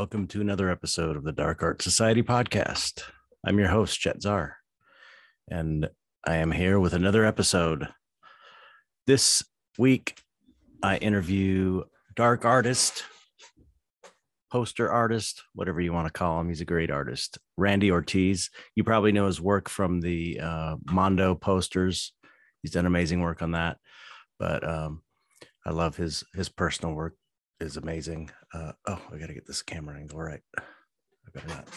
Welcome to another episode of the Dark Art Society podcast. I'm your host, Chet Zar, and I am here with another episode. This week, I interview dark artist, poster artist, whatever you want to call him. He's a great artist, Randy Ortiz. You probably know his work from the uh, Mondo posters. He's done amazing work on that, but um, I love his his personal work is amazing. Uh, oh, I got to get this camera angle right. I better not.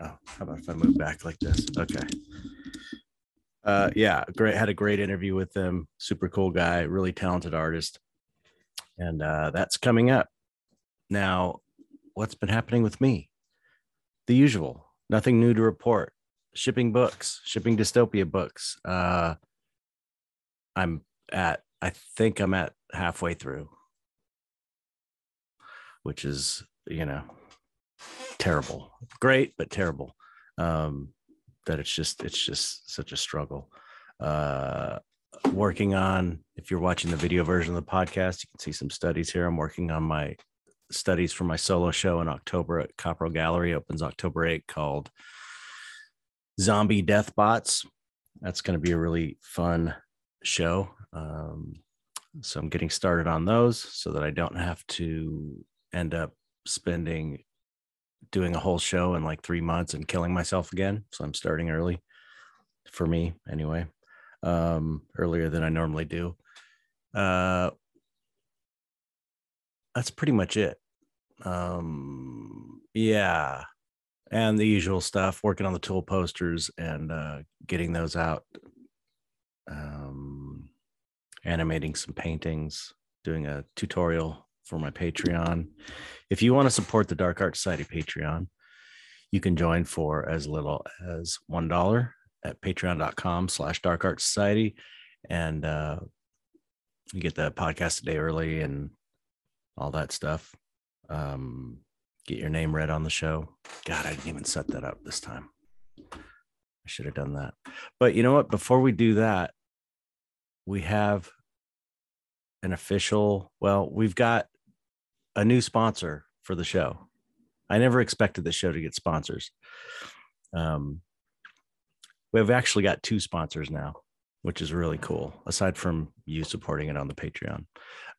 Oh, how about if I move back like this? Okay. Uh, yeah, great. Had a great interview with them. Super cool guy, really talented artist, and uh, that's coming up. Now, what's been happening with me? The usual. Nothing new to report. Shipping books, shipping dystopia books. Uh, I'm at. I think I'm at halfway through which is you know terrible. Great but terrible. Um that it's just it's just such a struggle. Uh working on if you're watching the video version of the podcast you can see some studies here. I'm working on my studies for my solo show in october at copro gallery. Opens october 8 called zombie death bots. That's going to be a really fun show. Um, so i'm getting started on those so that i don't have to end up spending doing a whole show in like three months and killing myself again. So I'm starting early for me anyway, um, earlier than I normally do. Uh, that's pretty much it. Um, yeah. And the usual stuff, working on the tool posters and uh, getting those out, um, animating some paintings, doing a tutorial for my Patreon. If you want to support the Dark Art Society Patreon, you can join for as little as one dollar at patreon.com slash dark art society. And uh, you get the podcast a day early and all that stuff. Um, get your name read on the show. God, I didn't even set that up this time. I should have done that. But you know what? Before we do that, we have an official, well, we've got a new sponsor for the show. I never expected the show to get sponsors. Um, we've actually got two sponsors now, which is really cool. Aside from you supporting it on the Patreon,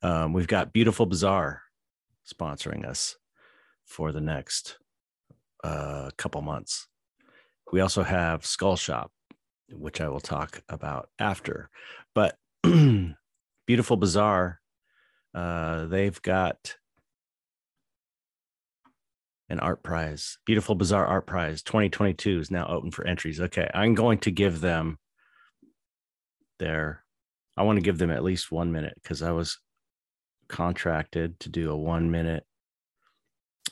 um, we've got Beautiful Bizarre sponsoring us for the next uh, couple months. We also have Skull Shop, which I will talk about after. But Beautiful Bizarre, uh, they've got an art prize. Beautiful Bizarre Art Prize 2022 is now open for entries. Okay, I'm going to give them their, I want to give them at least one minute because I was contracted to do a one minute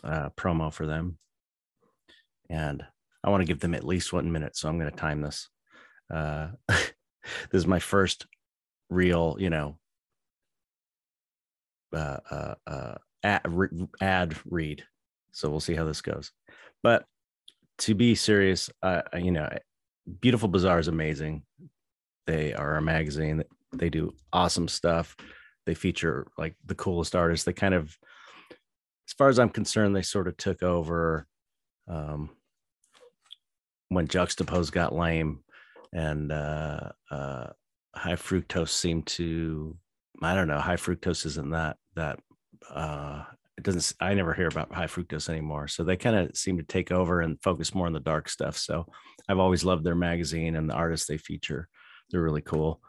uh, promo for them. And I want to give them at least one minute. So I'm going to time this. Uh, this is my first real, you know, uh, uh, uh, ad, ad read so we'll see how this goes. But to be serious, uh, you know, Beautiful Bizarre is amazing. They are a magazine. They do awesome stuff. They feature like the coolest artists. They kind of, as far as I'm concerned, they sort of took over um, when Juxtapose got lame and uh, uh, High Fructose seemed to, I don't know, High Fructose isn't that that uh, it doesn't i never hear about high fructose anymore so they kind of seem to take over and focus more on the dark stuff so i've always loved their magazine and the artists they feature they're really cool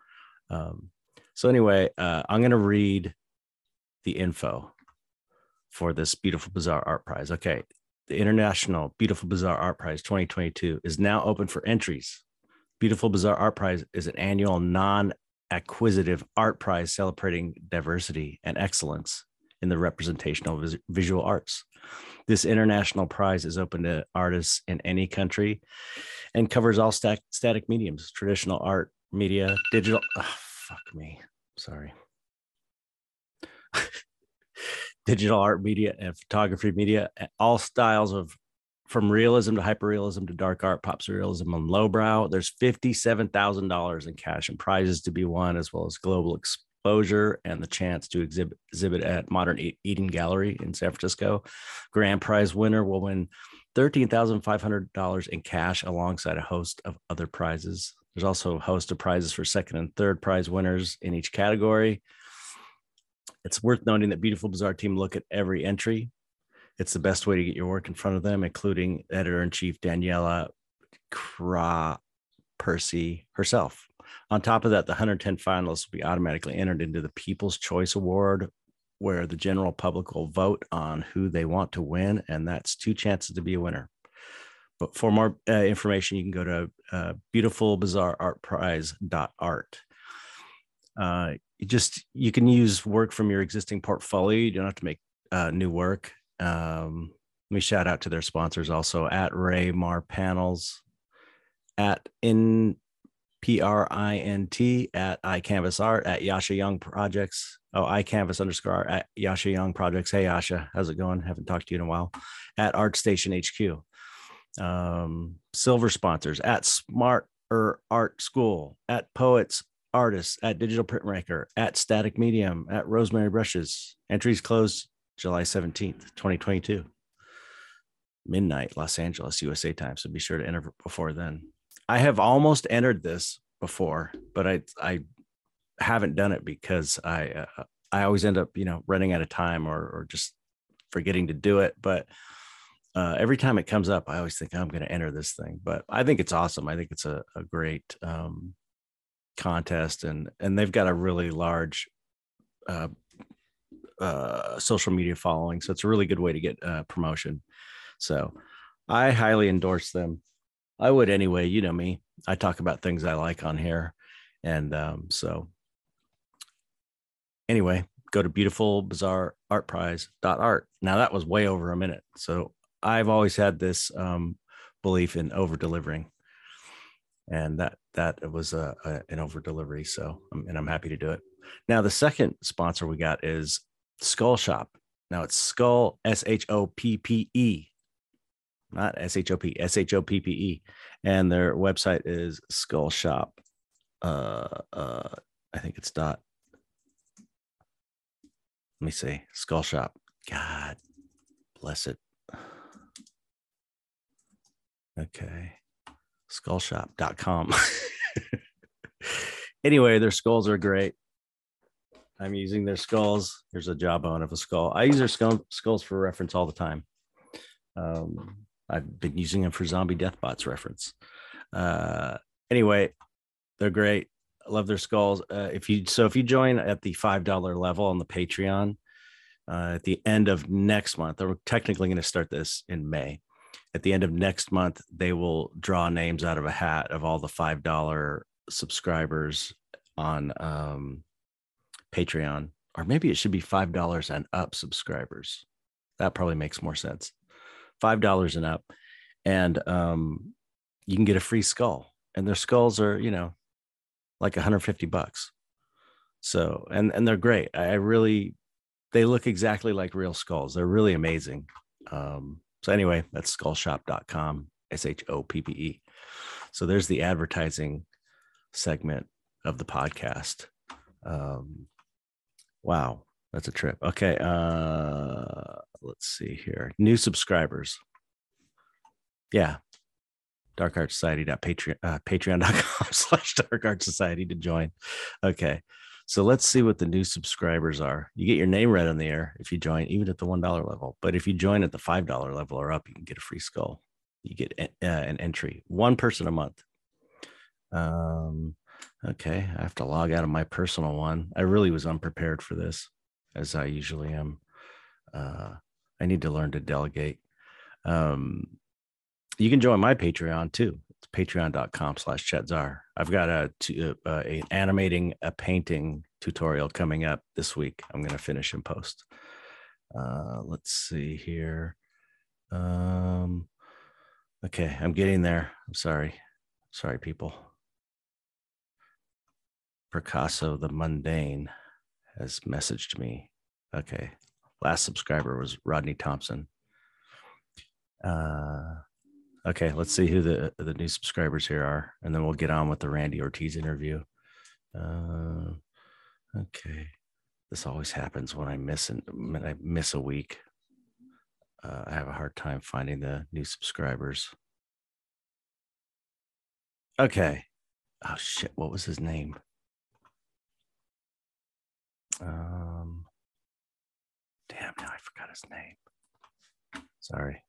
um, so anyway uh, i'm going to read the info for this beautiful bizarre art prize okay the international beautiful bizarre art prize 2022 is now open for entries. Beautiful bizarre art prize is an annual non acquisitive art prize celebrating diversity and excellence in the representational vis- visual arts. This international prize is open to artists in any country and covers all static, static mediums, traditional art, media, digital. Oh, fuck me. Sorry. digital art media and photography media, all styles of from realism to hyperrealism to dark art, pop surrealism and lowbrow. There's $57,000 in cash and prizes to be won, as well as global ex- exposure and the chance to exhibit, exhibit at Modern Eden Gallery in San Francisco. Grand prize winner will win $13,500 in cash alongside a host of other prizes. There's also a host of prizes for second and third prize winners in each category. It's worth noting that Beautiful Bizarre team look at every entry. It's the best way to get your work in front of them, including editor in chief Danijela Krha Pearcy herself. On top of that, the 110 finalists will be automatically entered into the People's Choice Award, where the general public will vote on who they want to win, and that's two chances to be a winner. But for more uh, information, you can go to uh, beautifulbizarreartprize.art. Uh, just you can use work from your existing portfolio. You don't have to make uh, new work. Um, let me shout out to their sponsors also at RayMar Panels, at in P R I N T at iCanvas Art at Yasha Young Projects. Oh, iCanvas underscore at Yasha Young Projects. Hey Yasha, how's it going? Haven't talked to you in a while. At ArtStation HQ. Um, silver sponsors at Smart Art School, at Poets Artists, at Digital Printmaker, at Static Medium, at Rosemary Brushes. Entries closed July 17th, 2022. Midnight, Los Angeles, USA time. So be sure to enter before then. I have almost entered this before, but I I haven't done it because I uh, I always end up you know running out of time or or just forgetting to do it. But uh, every time it comes up, I always think I'm going to enter this thing. But I think it's awesome. I think it's a, a great um, contest, and and they've got a really large uh, uh, social media following, so it's a really good way to get uh, promotion. So I highly endorse them. I would anyway. You know me. I talk about things I like on here, and um, so anyway, go to beautiful bizarre art prize dot art. Now that was way over a minute, so I've always had this um, belief in over delivering, and that that was a, a, an over delivery. So and I'm happy to do it. Now the second sponsor we got is Skull Shop. Now it's Skull S H O P P E not S H O P, S H O P P E. And their website is Skull Shop. Uh, uh, I think it's dot. Let me see. Skull Shop. God bless it. Okay. Skullshop.com. anyway, their skulls are great. I'm using their skulls. Here's a jawbone of a skull. I use their skull, skulls for reference all the time. Um, I've been using them for zombie deathbots reference. Uh, anyway, they're great. I love their skulls. Uh, if you so if you join at the five dollar level on the Patreon uh, at the end of next month, we're technically going to start this in May. At the end of next month, they will draw names out of a hat of all the five dollar subscribers on um, Patreon, or maybe it should be five dollars and up subscribers. That probably makes more sense five dollars and up, and um, you can get a free skull. And their skulls are, you know, like 150 bucks. So, and and they're great. I really, they look exactly like real skulls. They're really amazing. Um, so anyway, that's skullshop.com, S H O P P E. So there's the advertising segment of the podcast. Um, wow, that's a trip. Okay. Uh, let's see here. New subscribers. Yeah. Dark Art Society. Patreon, uh, patreon.com slash Dark Art Society to join. Okay. So let's see what the new subscribers are. You get your name read on the air if you join, even at the $1 level. But if you join at the $5 level or up, you can get a free skull. You get uh, an entry, one person a month. Um, okay. I have to log out of my personal one. I really was unprepared for this, as I usually am. Uh, I need to learn to delegate. Um, you can join my Patreon too. It's patreon.com slash Chetzar. I've got a, uh, a, animating a painting tutorial coming up this week. I'm going to finish in post. Uh, let's see here. Um, okay, I'm getting there. I'm sorry. Sorry, people. Picasso the Mundane has messaged me. Okay, last subscriber was Rodney Thompson. Uh, okay, let's see who the the new subscribers here are, and then we'll get on with the Randy Ortiz interview. Uh, Okay. This always happens when I miss an, when I miss a week. Uh, I have a hard time finding the new subscribers. Okay. Oh shit! What was his name? Um. Damn! Now I forgot his name. Sorry.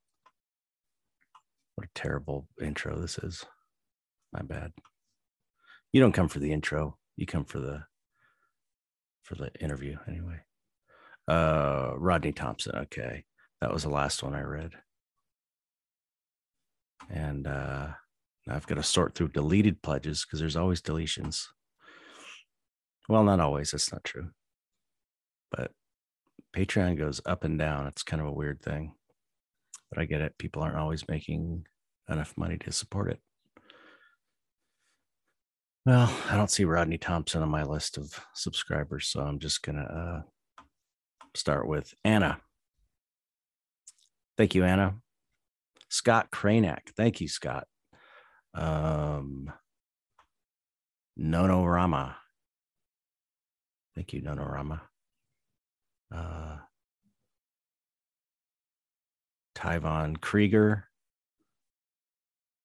What a terrible intro this is. My bad. You don't come for the intro. You come for the for the interview anyway. Uh Rodney Thompson. Okay. That was the last one I read. And uh I've got to sort through deleted pledges because there's always deletions. Well, not always. That's not true. But Patreon goes up and down. It's kind of a weird thing. But I get it. People aren't always making enough money to support it. Well, I don't see Rodney Thompson on my list of subscribers, so I'm just going to uh, start with Anna. Thank you, Anna. Scott Cranack. Thank you, Scott. Um, Nono Rama. Thank you, Nono Rama. Uh, Tyvon Krieger.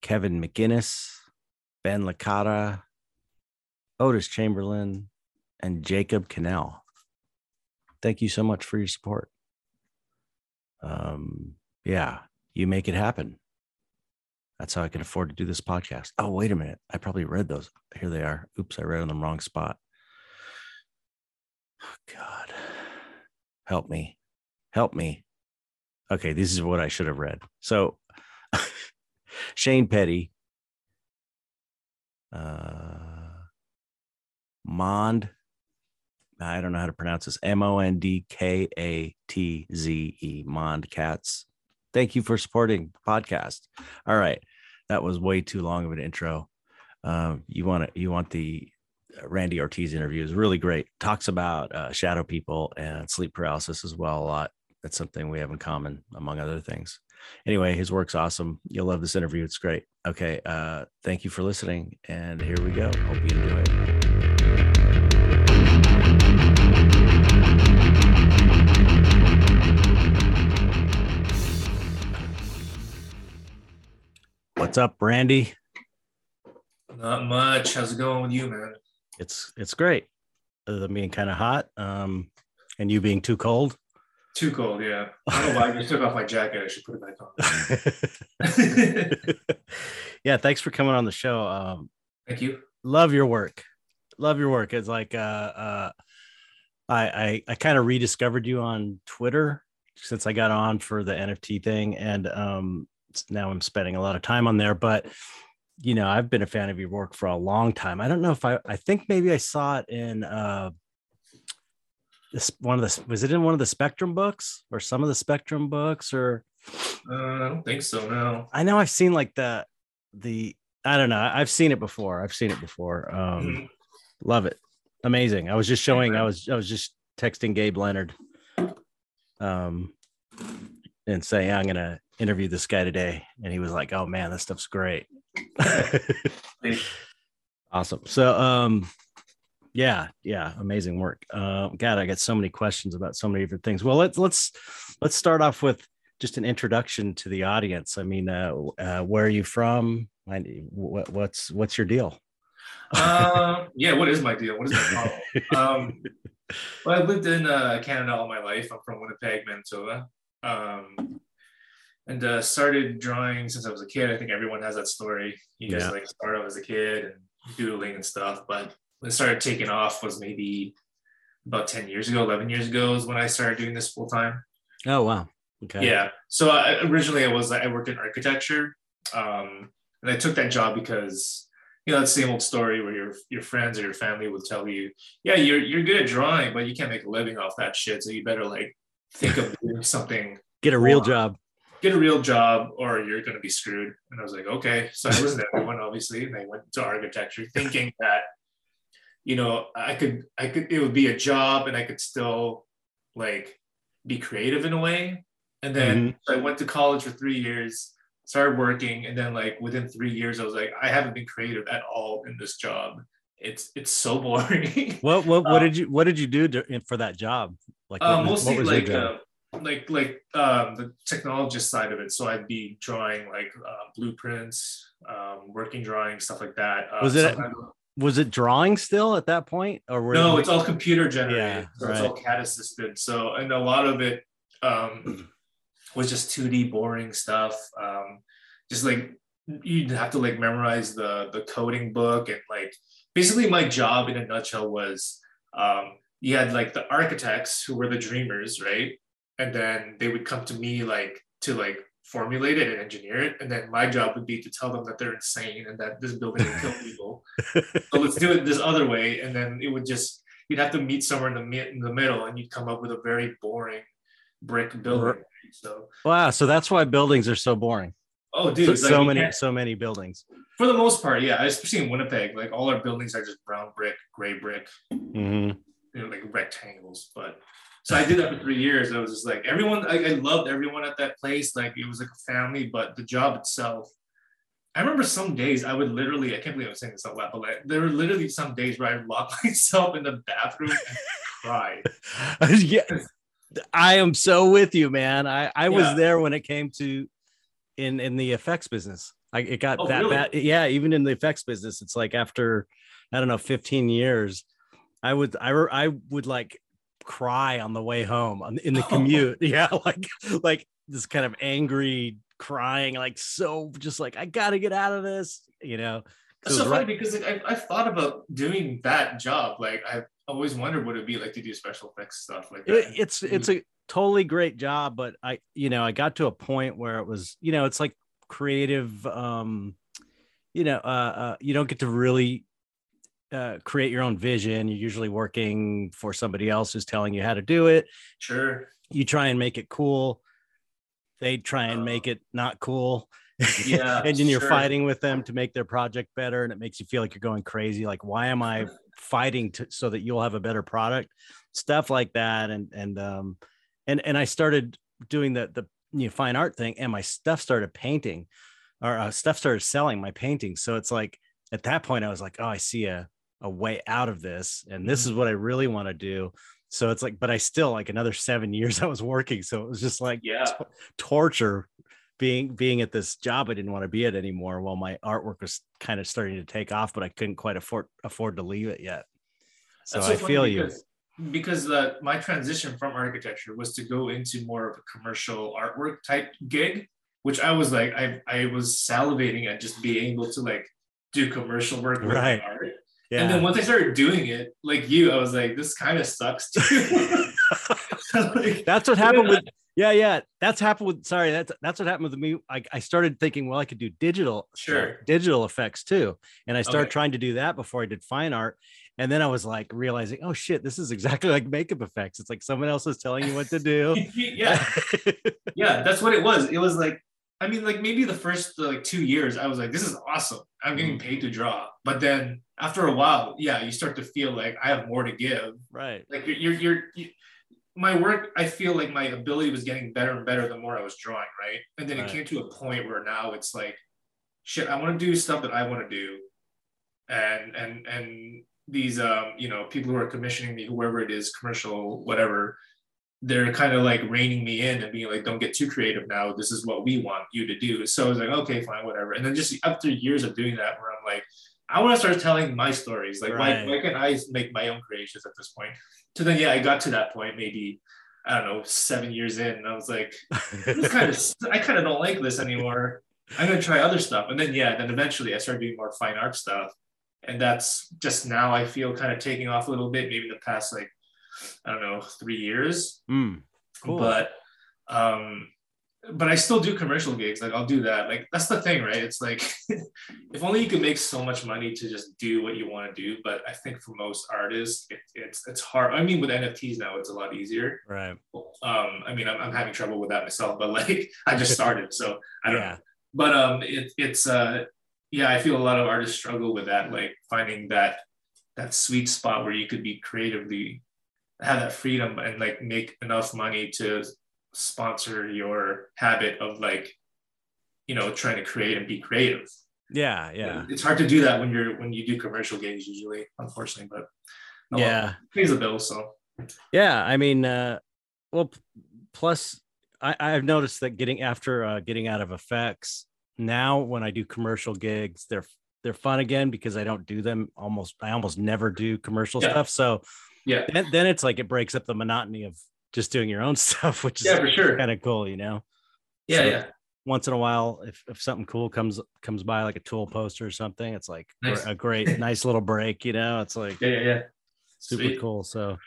Kevin McGinnis. Ben Licata. Otis Chamberlain, and Jacob Cannell. Thank you so much for your support. Um, yeah, you make it happen. That's how I can afford to do this podcast. Oh, wait a minute. I probably read those. Here they are. Oops, I read on the wrong spot. Oh, God. Help me. Help me. Okay, this is what I should have read. So, Shane Petty, uh, Mond. I don't know how to pronounce this. M O N D K A T Z E. Mond Cats. Thank you for supporting the podcast. All right, that was way too long of an intro. Um, you want to you want the Randy Ortiz interview is really great. Talks about uh, shadow people and sleep paralysis as well a lot. That's something we have in common, among other things. Anyway, his work's awesome. You'll love this interview. It's great. Okay. Uh, thank you for listening. And here we go. Hope you enjoy it. What's up, Randy? Not much. How's it going with you, man? It's it's great. Other than being kind of hot, um, and you being too cold. Too cold, yeah. I don't know why I just took off my jacket. I should put it back on. yeah, thanks for coming on the show. Um, Thank you. Love your work. Love your work. It's like uh, uh, I I, I kind of rediscovered you on Twitter since I got on for the NFT thing, and um, now I'm spending a lot of time on there, but you know, I've been a fan of your work for a long time. I don't know if I, I think maybe I saw it in uh, this one of the, was it in one of the Spectrum books or some of the Spectrum books or? Uh, I don't think so. No. I know I've seen like the, the, I don't know. I've seen it before. I've seen it before. Um, mm-hmm. Love it. Amazing. I was just showing, I was, I was just texting Gabe Leonard. Um, and say, I'm gonna interview this guy today, and he was like, "Oh man, this stuff's great." awesome. So, um, yeah, yeah, amazing work. Uh, God, I got so many questions about so many different things. Well, let's let's let's start off with just an introduction to the audience. I mean, uh, uh, where are you from? What, what's what's your deal? uh, yeah, what is my deal? What is my um, well, I've lived in uh, Canada all my life. I'm from Winnipeg, Manitoba um, and uh, started drawing since I was a kid. I think everyone has that story. You yeah. just like start out as a kid and doodling and stuff. But when it started taking off was maybe about 10 years ago, 11 years ago is when I started doing this full time. Oh, wow. Okay. Yeah. So I, originally I was, I worked in architecture. Um, and I took that job because, you know, that same old story where your, your friends or your family will tell you, yeah, you're, you're good at drawing, but you can't make a living off that shit. So you better like think of doing something. Get a real job. Get a real job, or you're going to be screwed. And I was like, okay. So I listened to everyone, obviously, and I went to architecture, thinking that, you know, I could, I could, it would be a job, and I could still like be creative in a way. And then mm-hmm. so I went to college for three years, started working, and then like within three years, I was like, I haven't been creative at all in this job. It's it's so boring. what what what um, did you what did you do to, for that job? Like uh, mostly like uh, like like um, the technologist side of it. So I'd be drawing like uh, blueprints, um, working drawings, stuff like that. Uh, was it was it drawing still at that point, or no? It's all computer generated. Yeah, so right. It's all CAD assisted. So and a lot of it um, was just 2D boring stuff. Um, just like you'd have to like memorize the the coding book and like basically my job in a nutshell was um, you had like the architects who were the dreamers, right? And then they would come to me like to like formulate it and engineer it. And then my job would be to tell them that they're insane and that this building will kill people. so let's do it this other way. And then it would just you'd have to meet somewhere in the in the middle and you'd come up with a very boring brick building. So wow, so that's why buildings are so boring. Oh, dude, so, like, so many, so many buildings. For the most part, yeah, especially in Winnipeg, like all our buildings are just brown brick, gray brick, mm-hmm. you know, like rectangles. But so I did that for three years. I was just like everyone. I, I loved everyone at that place. Like it was like a family. But the job itself, I remember some days I would literally. I can't believe I'm saying this out loud, but like, there were literally some days where I locked myself in the bathroom and cried. yeah. I am so with you, man. I, I yeah. was there when it came to in in the effects business. I it got oh, that really? bad. Yeah, even in the effects business, it's like after I don't know 15 years, I would I I would like cry on the way home on, in the commute. Oh. Yeah, like like this kind of angry crying, like so just like I got to get out of this, you know. That's so funny right. because like, I, I thought about doing that job. Like I always wondered what it'd be like to do special effects stuff like that. It, it's it's a totally great job, but I you know I got to a point where it was you know it's like creative. um You know, uh, uh you don't get to really uh, create your own vision. You're usually working for somebody else who's telling you how to do it. Sure. You try and make it cool. They try and make it not cool. Yeah. and then you're sure. fighting with them to make their project better. And it makes you feel like you're going crazy. Like, why am I fighting to, so that you'll have a better product? Stuff like that. And, and, um, and, and I started doing the, the, you know, fine art thing and my stuff started painting or uh, stuff started selling my paintings. So it's like, at that point, I was like, oh, I see a, a way out of this and this is mm-hmm. what i really want to do. So it's like but i still like another seven years i was working. So it was just like yeah. t- torture being being at this job i didn't want to be at anymore while my artwork was kind of starting to take off but i couldn't quite afford afford to leave it yet. So, so i feel you. because the, my transition from architecture was to go into more of a commercial artwork type gig which i was like i, I was salivating at just being able to like do commercial work with right. art yeah. And then once I started doing it, like you, I was like, this kind of sucks too. like, that's what happened with yeah, yeah. That's happened with sorry, that's that's what happened with me. I, I started thinking, well, I could do digital sure digital effects too. And I started okay. trying to do that before I did fine art. And then I was like realizing, oh shit, this is exactly like makeup effects. It's like someone else is telling you what to do. yeah. yeah, that's what it was. It was like I mean, like maybe the first like two years, I was like, this is awesome. I'm getting mm. paid to draw. But then after a while, yeah, you start to feel like I have more to give. Right. Like you're, you're, you're you, my work, I feel like my ability was getting better and better the more I was drawing. Right. And then right. it came to a point where now it's like, shit, I want to do stuff that I want to do. And, and, and these, um, you know, people who are commissioning me, whoever it is, commercial, whatever, they're kind of like reining me in and being like, don't get too creative now. This is what we want you to do. So I was like, okay, fine, whatever. And then just after years of doing that, where I'm like, I want to start telling my stories. Like, right. why, why can't I make my own creations at this point? So then, yeah, I got to that point maybe, I don't know, seven years in. And I was like, this kind of, I kind of don't like this anymore. I'm going to try other stuff. And then, yeah, then eventually I started doing more fine art stuff. And that's just now I feel kind of taking off a little bit, maybe the past like I don't know, three years. Mm, cool. But um, but I still do commercial gigs. Like I'll do that. Like that's the thing, right? It's like if only you could make so much money to just do what you want to do. But I think for most artists, it, it's it's hard. I mean, with NFTs now, it's a lot easier. Right. Um, I mean, I'm, I'm having trouble with that myself, but like I just started, so I don't yeah. know. But um, it, it's uh, yeah, I feel a lot of artists struggle with that, like finding that that sweet spot where you could be creatively have that freedom and like make enough money to sponsor your habit of like you know trying to create and be creative Yeah, yeah. It's hard to do that when you're when you do commercial gigs usually, unfortunately. But oh, yeah, pays the bill. So yeah, I mean, uh, well, plus I, I've noticed that getting after uh, getting out of effects now when I do commercial gigs, they're they're fun again because I don't do them almost. I almost never do commercial Yeah. stuff. So yeah, then, then it's like it breaks up the monotony of just doing your own stuff, which is yeah, for sure. kind of cool, you know. Yeah, So yeah, Once in a while, if, if something cool comes comes by, like a tool poster or something, it's like Nice. a great, nice little break, you know. It's like yeah, yeah, yeah. super Sweet. cool. So,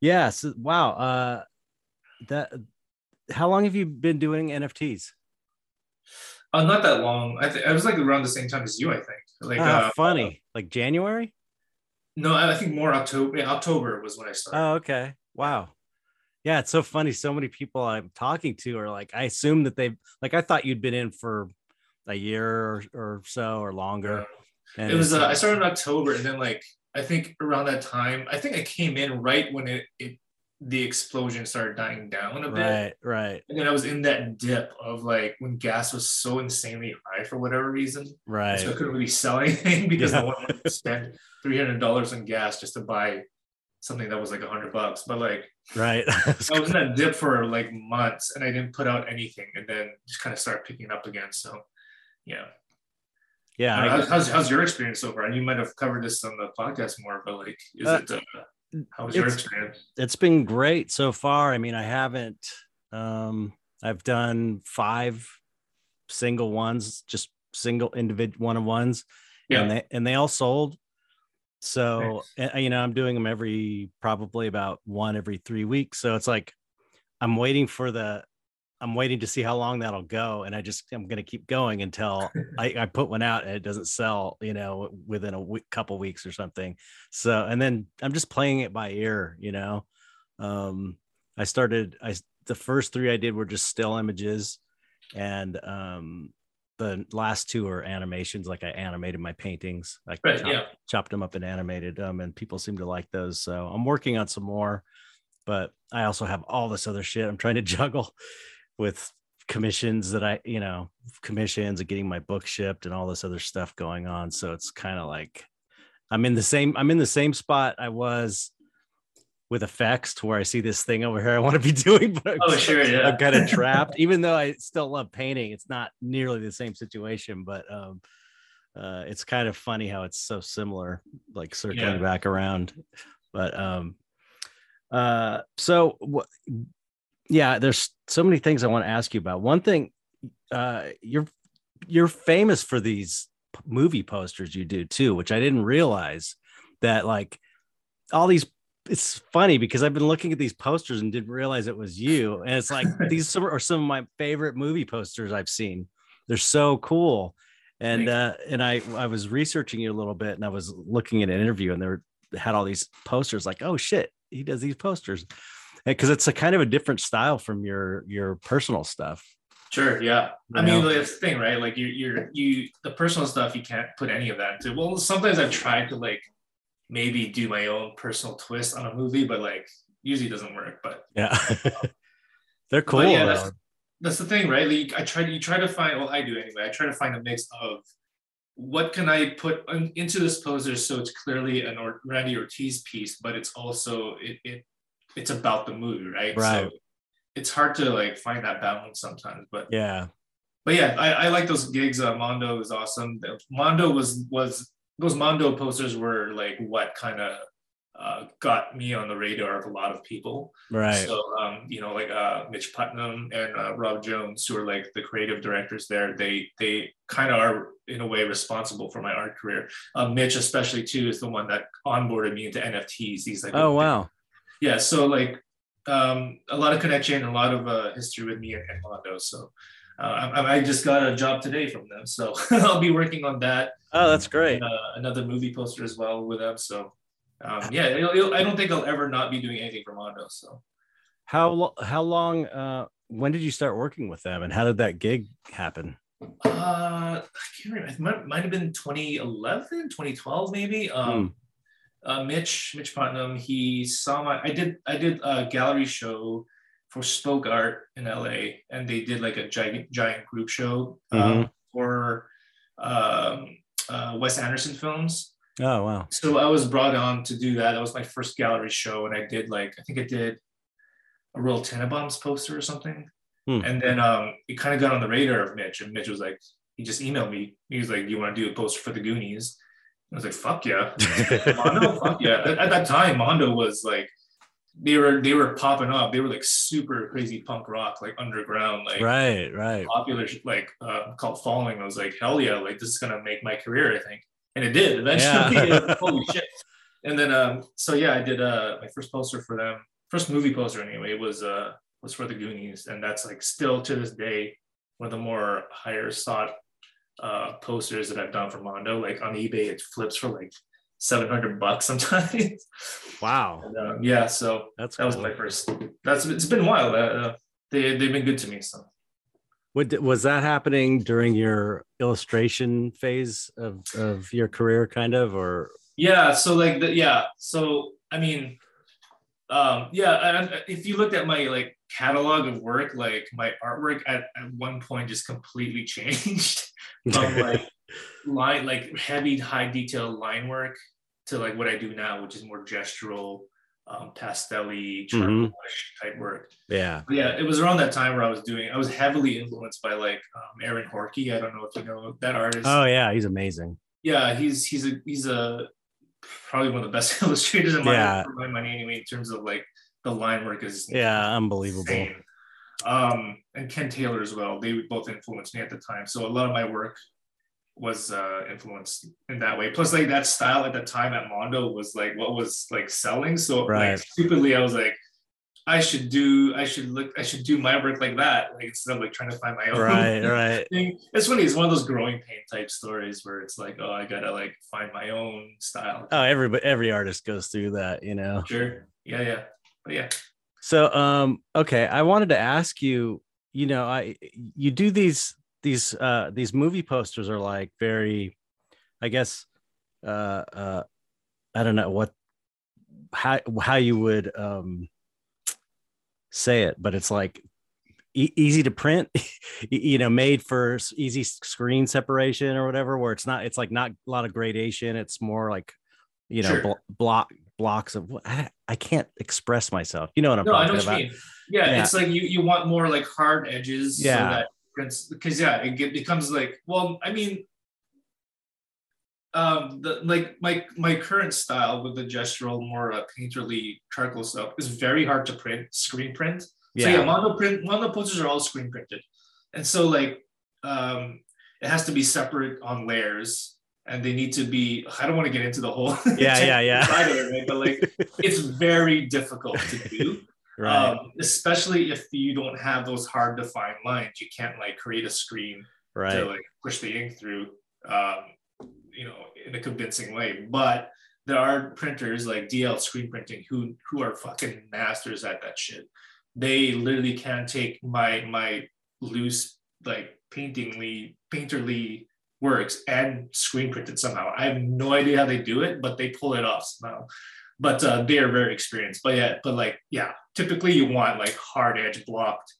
yeah. So, wow. Uh, that. How long have you been doing NFTs? Uh, not that long. I think I was like around the same time as you. I think. Like, Ah, uh, funny. Like January. no, I think more October. Yeah, October was when I started. Oh, okay. Wow. Yeah, it's so funny. So many people I'm talking to are like, I assume that they've like I thought you'd been in for a year or, or so or longer. And it was. Uh, I started in October, and then like I think around that time, I think I came in right when it, it the explosion started dying down a bit. right, right, And then I was in that dip of like when gas was so insanely high for whatever reason. right. So I couldn't really sell anything because Yeah. one wanted to spend three hundred dollars on gas just to buy something that was like a hundred bucks. But like right. I was in that dip for like months and I didn't put out anything and then just kind of start picking up again. So yeah. yeah, I- how's, how's, how's your experience so far? And you might have covered this on the podcast more, but like is Uh, it uh, how was your experience? it's been great so far. I mean, I haven't um I've done five single ones, just single individual one on ones. Yeah. And they and they all sold. So Nice. and, you know, I'm doing them every probably about one every three weeks. So it's like I'm waiting for the I'm waiting to see how long that'll go. And I just I'm gonna keep going until I, I put one out and it doesn't sell, you know, within a week, couple weeks or something. So and then I'm just playing it by ear, you know. Um I started I the first three I did were just still images and um the last two are animations like I animated my paintings. I Right, chopped, yeah. chopped them up and animated them and people seem to like those. So I'm working on some more, but I also have all this other shit I'm trying to juggle with commissions that I, you know, commissions and getting my book shipped and all this other stuff going on. So it's kind of like I'm in the same I'm in the same spot I was with effects to where I see this thing over here I want to be doing, but I'm, Oh, sure, yeah. I'm kind of trapped. Even though I still love painting, it's not nearly the same situation, but um uh it's kind of funny how it's so similar, like circling Yeah. back around. But um uh so what yeah, there's so many things I want to ask you about. One thing, uh, you're you're famous for these movie posters you do too, which I didn't realize that like all these. It's funny because I've been looking at these posters and didn't realize it was you. And it's like these are some of my favorite movie posters I've seen. They're so cool. And uh, and I I was researching you a little bit and I was looking at an interview and there had all these posters like oh shit he does these posters because it's a kind of a different style from your your personal stuff. Sure, yeah. I You mean, know? that's the thing, right? Like you, you're you the personal stuff you can't put any of that into. Well, sometimes I've tried to like maybe do my own personal twist on a movie, but like usually doesn't work. But Yeah, they're cool. But yeah, that's, that's the thing, right? Like I try you try to find well, I do anyway. I try to find a mix of what can I put in- into this poser so it's clearly an or- Randy Ortiz piece, but it's also it, it it's about the movie, right? Right. So it's hard to like find that balance sometimes, but yeah, but yeah, I, I like those gigs. Uh, Mondo is awesome. Mondo was was those Mondo posters were like what kind of uh, got me on the radar of a lot of people. right. So um, you know, like uh, Mitch Putnam and uh, Rob Jones, who are like the creative directors there, they they kind of are in a way responsible for my art career. Uh, Mitch, especially too, is the one that onboarded me into NFTs. He's like, oh wow, yeah. So like um, a lot of connection, a lot of uh, history with me and, and Mondo. So. Uh, I, I just got a job today from them, so I'll be working on that. oh that's great. Uh, another movie poster as well with them. So, um, yeah, it'll, it'll- I don't think I'll ever not be doing anything for Mondo. So, How lo- how long? Uh, when did you start working with them, and how did that gig happen? Uh, I can't remember. It might, might have been 2011, 2012, maybe. Um, uh, Mitch, Mitch Putnam, he saw my. I did, I did a gallery show for Spoke Art in LA, and they did like a giant, giant group show um, for um, uh, Wes Anderson films. Oh wow! So I was brought on to do that. That was my first gallery show, and I did like I think I did a Royal Tenenbaums poster or something. Hmm. And then um, it kind of got on the radar of Mitch, and Mitch was like, he just emailed me. He was like, "Do you want to do a poster for the Goonies?" I was like, "Fuck yeah, Mondo, fuck yeah." At, at that time, Mondo was like, they were they were popping up. They were like super crazy punk rock, like underground, like right, right. popular, like uh, cult following. I was like, hell yeah, like this is gonna make my career, I think, and it did eventually. Yeah. Holy shit! And then um, so yeah, I did uh my first poster for them, first movie poster anyway was uh was for the Goonies, and that's like still to this day one of the more higher sought uh posters that I've done for Mondo. Like on eBay, it flips for like seven hundred bucks sometimes. Wow, And, um, yeah, so that's that was my first. That's it's been a while. Uh, uh, they they've been good to me. So What was that happening during your illustration phase of of your career, kind of, or yeah, so like the, yeah, so I mean, um, yeah, and if you looked at my like catalog of work, like my artwork at, at one point just completely changed from like line like heavy high detail line work to like what I do now, which is more gestural, um, pastel-y, charcoal type work. yeah, But yeah, it was around that time where I was doing. I was heavily influenced by like um, Aaron Horkey. I don't know if you know that artist. oh yeah, he's amazing. yeah, he's he's a he's a probably one of the best illustrators in my Yeah. for my money anyway. In terms of like the line work is Yeah, unbelievable. insane. Um, and Ken Taylor as well. They both influenced me at the time. So a lot of my work was uh influenced in that way. Plus, like that style at the time at Mondo was like what was like selling. So Right. like stupidly, I was like, I should do, I should look, I should do my work like that, like instead of like trying to find my own. Right, right. thing. It's funny. It's one of those growing pain type stories where it's like, oh, I gotta like find my own style. Oh, every every artist goes through that, you know. Sure. Yeah, yeah. But yeah. So, um, okay, I wanted to ask you. You know, I you do these these uh these movie posters are like very, I guess, uh, uh, I don't know what how how you would um say it, but it's like e- easy to print, you know, made for easy screen separation or whatever. Where it's not, it's like not a lot of gradation. It's more like, you know, Sure. blo- block blocks of. I, I can't express myself. You know what I'm No, I know talking what about? you mean. Yeah, Yeah. it's like you you want more like hard edges. Yeah. So because yeah, it get, becomes like well, I mean, um, the like my my current style with the gestural more uh, painterly charcoal stuff is very hard to print screen print. Yeah. So yeah, Mondo print Mondo posters are all screen printed, and so like um, it has to be separate on layers. And they need to be. I don't want to get into the whole. Yeah, yeah, yeah. side of it, right? But like, it's very difficult to do Right. um, especially if you don't have those hard defined lines you can't like create a screen right. to like push the ink through um, you know in a convincing way but there are printers like dl screen printing who who are fucking masters at that shit they literally can take my my loose like paintingly painterly works and screen printed somehow i have no idea how they do it but they pull it off somehow but uh, they are very experienced but yeah but like yeah typically you want like hard edge blocked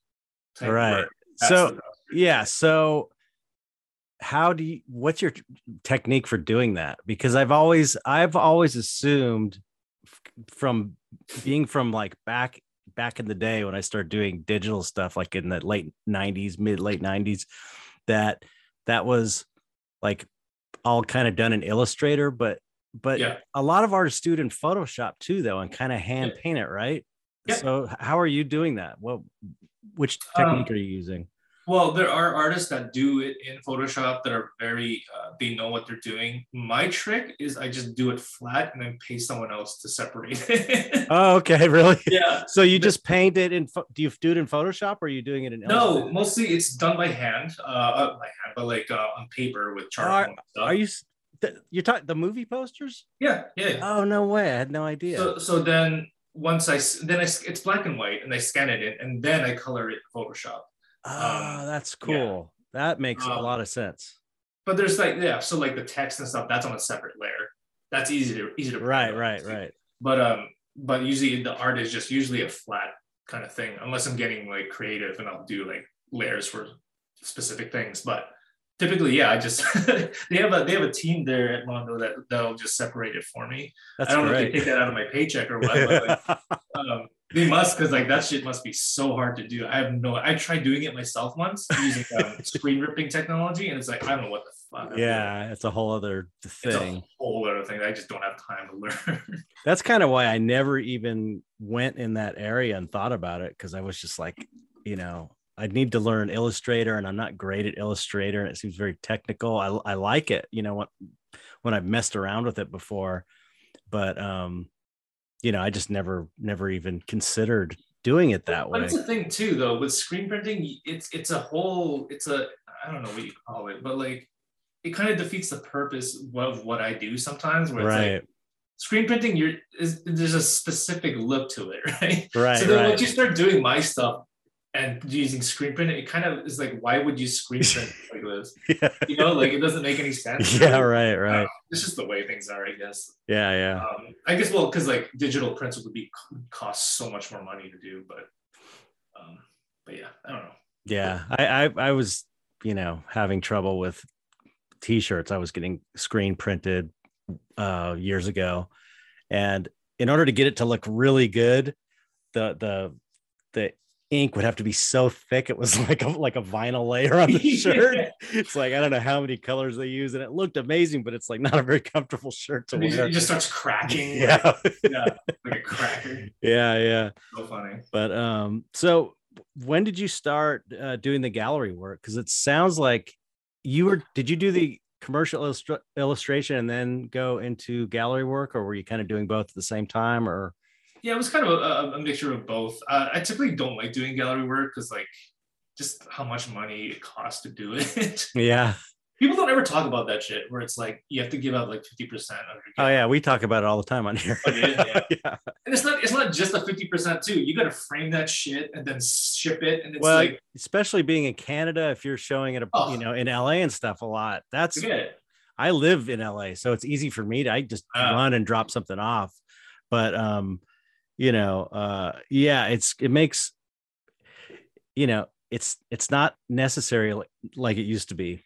type Right. So. Yeah. So, how do you? What's your technique for doing that? Because I've always, I've always assumed from being from like back back in the day when I started doing digital stuff, like in the late '90s, mid late '90s, that that was like all kind of done in Illustrator, but but Yeah. a lot of artists do it in Photoshop too, though, and kind of hand Yeah. paint it, right? Yeah. So, how are you doing that? Well, which Um, technique are you using? Well, there are artists that do it in Photoshop that are very, uh, they know what they're doing. My trick is I just do it flat and then pay someone else to separate it. Oh, okay, really? yeah. So you just paint it in? Do you do it in Photoshop or are you doing it in? No, Illustrator? mostly it's done by hand, uh, uh, by hand, but like uh, on paper with charcoal and stuff. Are you? You're talking the movie posters? Yeah, yeah. yeah. Oh no way! I had no idea. So, so then once I, then I, it's black and white and I scan it in and then I color it in Photoshop. Oh, um, that's yeah. cool. That makes a Um, lot of sense. But there's like, yeah, so like the text and stuff, that's on a separate layer. That's easy to, easy to. Right, right, obviously. right. but um but usually the art is just usually a flat kind of thing unless i'm getting like creative and i'll do like layers for specific things but typically, yeah, I just they have a they have a team there at Mondo that that'll just separate it for me. That's I don't know if they take that out of my paycheck or what. But like, um, they must because like that shit must be so hard to do. I have no. I tried doing it myself once using um, screen ripping technology, and it's like I don't know what the fuck. I'm doing. yeah, it's a whole other It's thing. a whole other thing. I just don't have time to learn. That's kind of why I never even went in that area and thought about it because I was just like, you know, I'd need to learn Illustrator and I'm not great at Illustrator and it seems very technical. I, I like it, you know, when, when I've messed around with it before, but, um, you know, I just never, never even considered doing it that But way. it's a thing too, though. With screen printing, it's it's a whole. It's a I don't know what you call it, but like it kind of defeats the purpose of what I do sometimes. Where it's Right, like screen printing, you're is there's a specific look to it, right? right, so then right. once you start doing my stuff and using screen print, it kind of is like, why would you screen print like this? yeah, You know, like it doesn't make any sense. yeah, right, right. know. It's just the way things are, I guess. Yeah, yeah. Um, I guess well, because like digital prints would be cost so much more money to do, but um, but yeah, I don't know. Yeah, I, I I was, you know, having trouble with t-shirts. I was getting screen printed uh years ago. And in order to get it to look really good, the the the ink would have to be so thick it was like a like a vinyl layer on the shirt. It's like I don't know how many colors they use, and it looked amazing, but it's like not a very comfortable shirt to And wear. it just starts cracking. Yeah, yeah, like a cracker. yeah, yeah. So funny. But um, so when did you start uh, doing the gallery work? Because it sounds like you were. Did you do the commercial illustra- illustration and then go into gallery work, or were you kind of doing both at the same time? Or Yeah, it was kind of a, a mixture of both. Uh, I typically don't like doing gallery work because like just how much money it costs to do it. yeah, People don't ever talk about that shit where it's like you have to give out like 50% of your oh yeah, we talk about it all the time on here. Oh, yeah, yeah. And it's not it's not just the 50% too. You gotta frame that shit and then ship it. And it's Well, like especially being in Canada, if you're showing it, a, Oh. you know, in LA and stuff a lot. That's. I live in LA, so it's easy for me to I just Ah. run and drop something off. But um, you know, uh yeah, it's it makes you know, it's it's not necessary like, like it used to be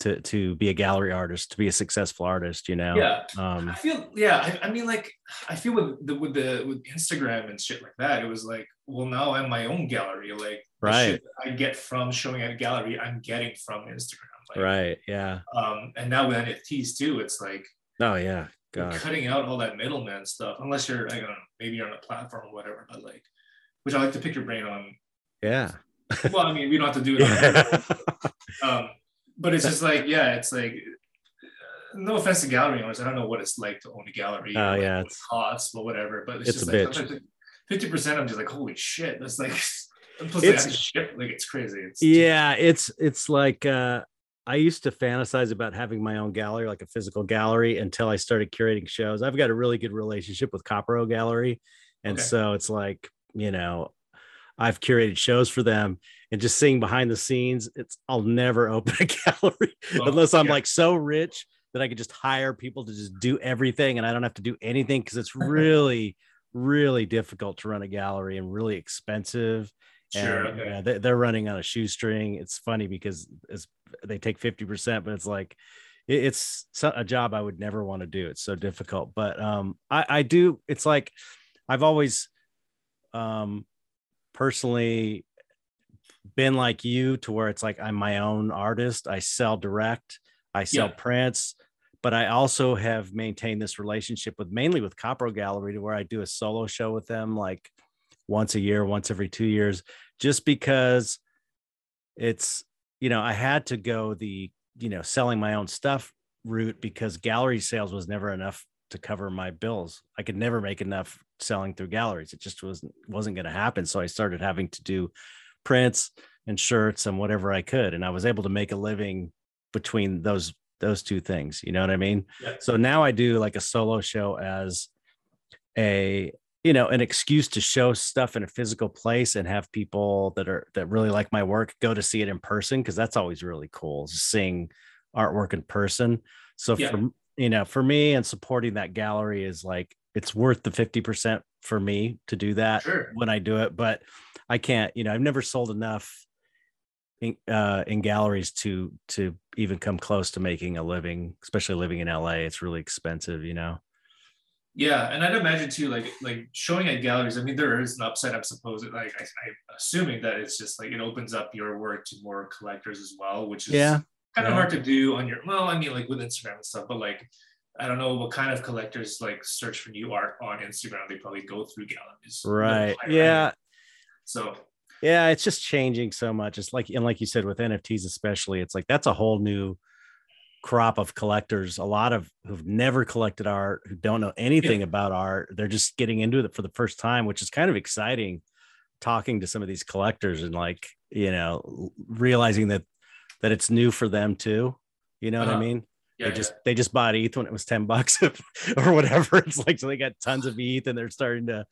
to to be a gallery artist, to be a successful artist, you know. Yeah. Um I feel yeah. I, I mean, like I feel with the with the with Instagram and shit like that. It was like, well, now I'm my own gallery. Like Right. I get from showing at a gallery, I'm getting from Instagram. Like, right. Yeah. Um, and now with NFTs too, it's like Oh yeah. God. cutting out all that middleman stuff. Unless you're, I don't know, maybe you're on a platform or whatever. But like, which I like to pick your brain on. Yeah. Well, I mean, we don't have to do it. Yeah. um, but it's just like, yeah, it's like, uh, no offense to gallery owners, I don't know what it's like to own a gallery. Oh, like, yeah, it's- costs, but whatever. But it's, it's just a like bitch. fifty percent. I'm just like, holy shit, that's like. Plus, It's- to ship, like it's crazy. It's yeah it's it's like uh i used to fantasize about having my own gallery like a physical gallery until i started curating shows i've got a really good relationship with copro gallery and Okay. so it's like you know i've curated shows for them and just seeing behind the scenes it's i'll never open a gallery Well, unless i'm yeah. like so rich that i could just hire people to just do everything and i don't have to do anything because it's really really difficult to run a gallery and really expensive Sure. and, okay. yeah, they, they're running on a shoestring. It's funny because it's they take fifty percent, but it's like it- it's a job I would never want to do. It's so difficult. But um, I, I do. It's like I've always um, personally been like you to where it's like I'm my own artist. I sell direct. I sell Yeah. prints. But I also have maintained this relationship with mainly with Copro Gallery to where I do a solo show with them like once a year, once every two years, just because it's, you know, I had to go the, you know, selling my own stuff route because gallery sales was never enough to cover my bills. I could never make enough selling through galleries. It just wasn't wasn't going to happen. So I started having to do prints and shirts and whatever I could. And I was able to make a living between those those two things. You know what I mean? Yeah. So now I do like a solo show as a you know an excuse to show stuff in a physical place and have people that are that really like my work go to see it in person because that's always really cool seeing artwork in person so Yeah. for you know for me and supporting that gallery is like it's worth the 50% for me to do that Sure. when i do it but i can't you know i've never sold enough in, uh, in galleries to to even come close to making a living, especially living in LA. It's really expensive, you know. Yeah, and I'd imagine too, like like showing at galleries. I mean, there is an upside. I'm supposing, like I, am assuming that it's just like it opens up your work to more collectors as well, which is yeah kind of yeah. hard to do on your. Well, I mean, like with Instagram and stuff, but like I don't know what kind of collectors like search for new art on Instagram. They probably go through galleries. Right. Yeah. So yeah, it's just changing so much. It's like and like you said with NFTs especially, it's like that's a whole new crop of collectors, a lot of who've never collected art, who don't know anything yeah. about art. They're just getting into it for the first time, which is kind of exciting talking to some of these collectors and like, you know, realizing that that it's new for them too. You know uh-huh. what I uh-huh. mean? Yeah, they just yeah. they just bought ETH when it was 10 bucks or whatever. It's like so they got tons of ETH and they're starting to,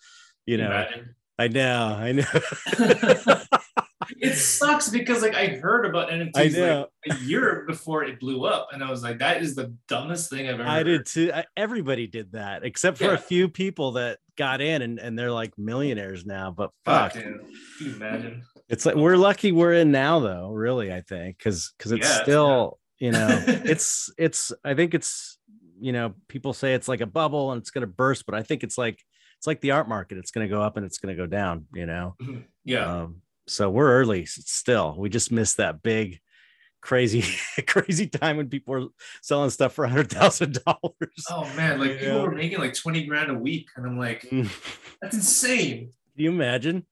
you know. Imagine. I know, I know. it sucks because like I heard about NFTs like a year before it blew up, and I was like, that is the dumbest thing I've ever. I heard. did too. Everybody did that except for yeah. a few people that got in, and, and they're like millionaires now. But fuck, you imagine? It's like we're lucky we're in now, though. Really, I think because because it's yeah, still it's, you know it's it's I think it's you know people say it's like a bubble and it's going to burst, but I think it's like it's like the art market. It's going to go up and it's going to go down. You know. Mm-hmm. Yeah. Um, so we're early still. We just missed that big, crazy, crazy time when people were selling stuff for a hundred thousand dollars. Oh man, like people were making like 20 grand a week. And I'm like, mm. that's insane. Can you imagine?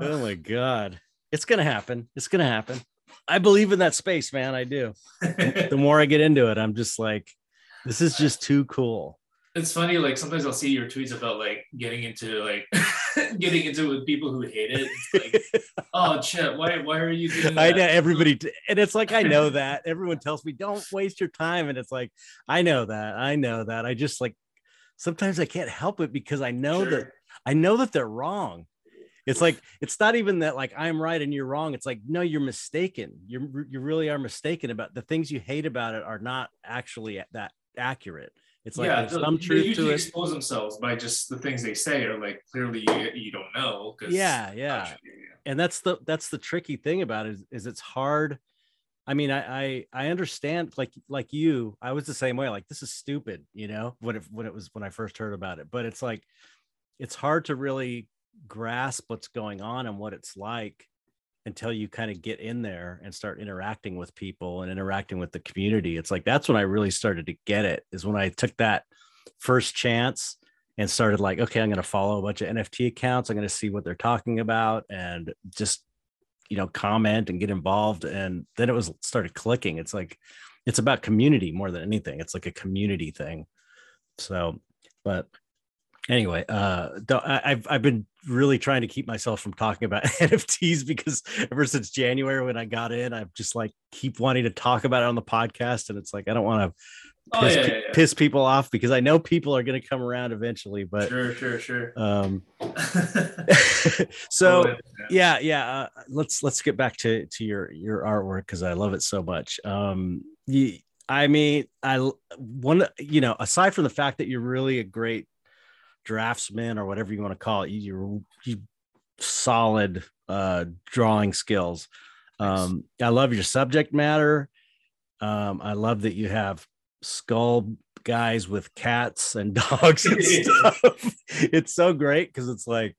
Oh my God. It's gonna happen. It's gonna happen. I believe in that space, man. I do. the more I get into it, I'm just like, this is just too cool it's funny like sometimes i'll see your tweets about like getting into like getting into it with people who hate it. Like, oh Chet, why why are you doing that? i know everybody and it's like i know that. Everyone tells me don't waste your time and it's like i know that i know that. I just like sometimes i can't help it because i know sure. that i know that they're wrong. It's like it's not even that like i'm right and you're wrong. It's like no you're mistaken. You you really are mistaken about the things you hate about it are not actually that accurate it's like yeah, some truth they usually to it. expose themselves by just the things they say are like clearly you, you don't know. Yeah, yeah. And that's the that's the tricky thing about it is, is it's hard. I mean, I, I I understand like like you, I was the same way. Like this is stupid, you know, when it when it was when I first heard about it. But it's like it's hard to really grasp what's going on and what it's like until you kind of get in there and start interacting with people and interacting with the community. It's like that's when I really started to get it, is when I took that first chance and started like, okay, I'm going to follow a bunch of NFT accounts. I'm going to see what they're talking about and just, you know, comment and get involved. And then it was started clicking. It's like, it's about community more than anything. It's like a community thing. So, but anyway, uh, I, I've I've been really trying to keep myself from talking about NFTs because ever since January when I got in, I've just like keep wanting to talk about it on the podcast, and it's like I don't want to oh, piss, yeah, yeah, yeah. piss people off because I know people are going to come around eventually. But sure, sure, sure. Um, so oh, yeah, yeah. Uh, let's let's get back to to your your artwork because I love it so much. Um, you, I mean, I one you know aside from the fact that you're really a great draftsman or whatever you want to call it. You're you solid uh, drawing skills. Um, I love your subject matter. Um, I love that you have skull guys with cats and dogs and stuff. it's so great because it's like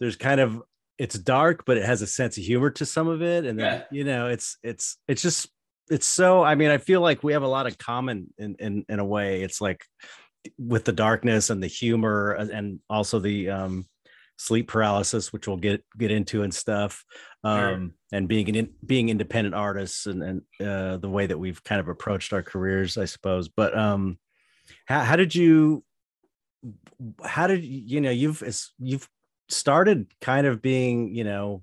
there's kind of it's dark, but it has a sense of humor to some of it, and then yeah. you know it's it's it's just it's so. I mean, I feel like we have a lot of common in in in a way. It's like with the darkness and the humor and also the um, sleep paralysis, which we'll get get into and stuff, um, sure. and being an being independent artists and and uh, the way that we've kind of approached our careers, I suppose. But um, how how did you how did you know you've you've started kind of being you know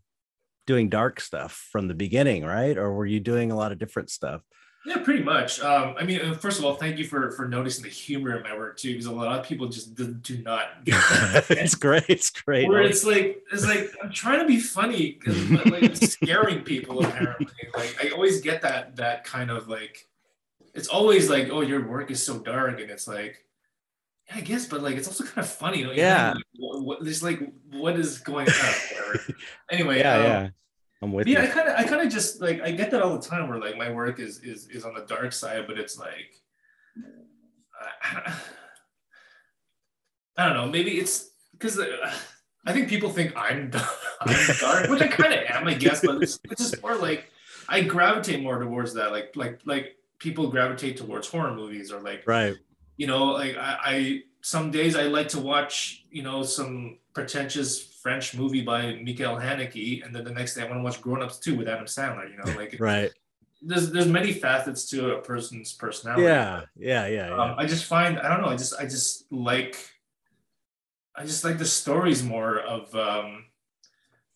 doing dark stuff from the beginning, right? Or were you doing a lot of different stuff? Yeah, pretty much. Um, I mean, uh, first of all, thank you for for noticing the humor in my work too, because a lot of people just do, do not. it's great. It's great. Where it's like it's like I'm trying to be funny, but like scaring people. Apparently, like I always get that that kind of like, it's always like, oh, your work is so dark, and it's like, yeah, I guess, but like it's also kind of funny. You know? Yeah. Like, what, what, there's like, what is going on? anyway. Yeah, um, yeah. I'm with yeah, you. I kind of, I kind of just like I get that all the time where like my work is is is on the dark side, but it's like I, don't know. Maybe it's because uh, I think people think I'm, I'm dark, which I kind of am, I guess. But it's, it's just more like I gravitate more towards that. Like like like people gravitate towards horror movies or like Right. you know like I, I some days I like to watch you know some pretentious French movie by Michael Haneke, and then the next day I want to watch Grown Ups 2 with Adam Sandler. You know, like Right. there's there's many facets to a person's personality. Yeah. Yeah. Yeah. yeah. Um, I just find I don't know. I just I just like I just like the stories more of um,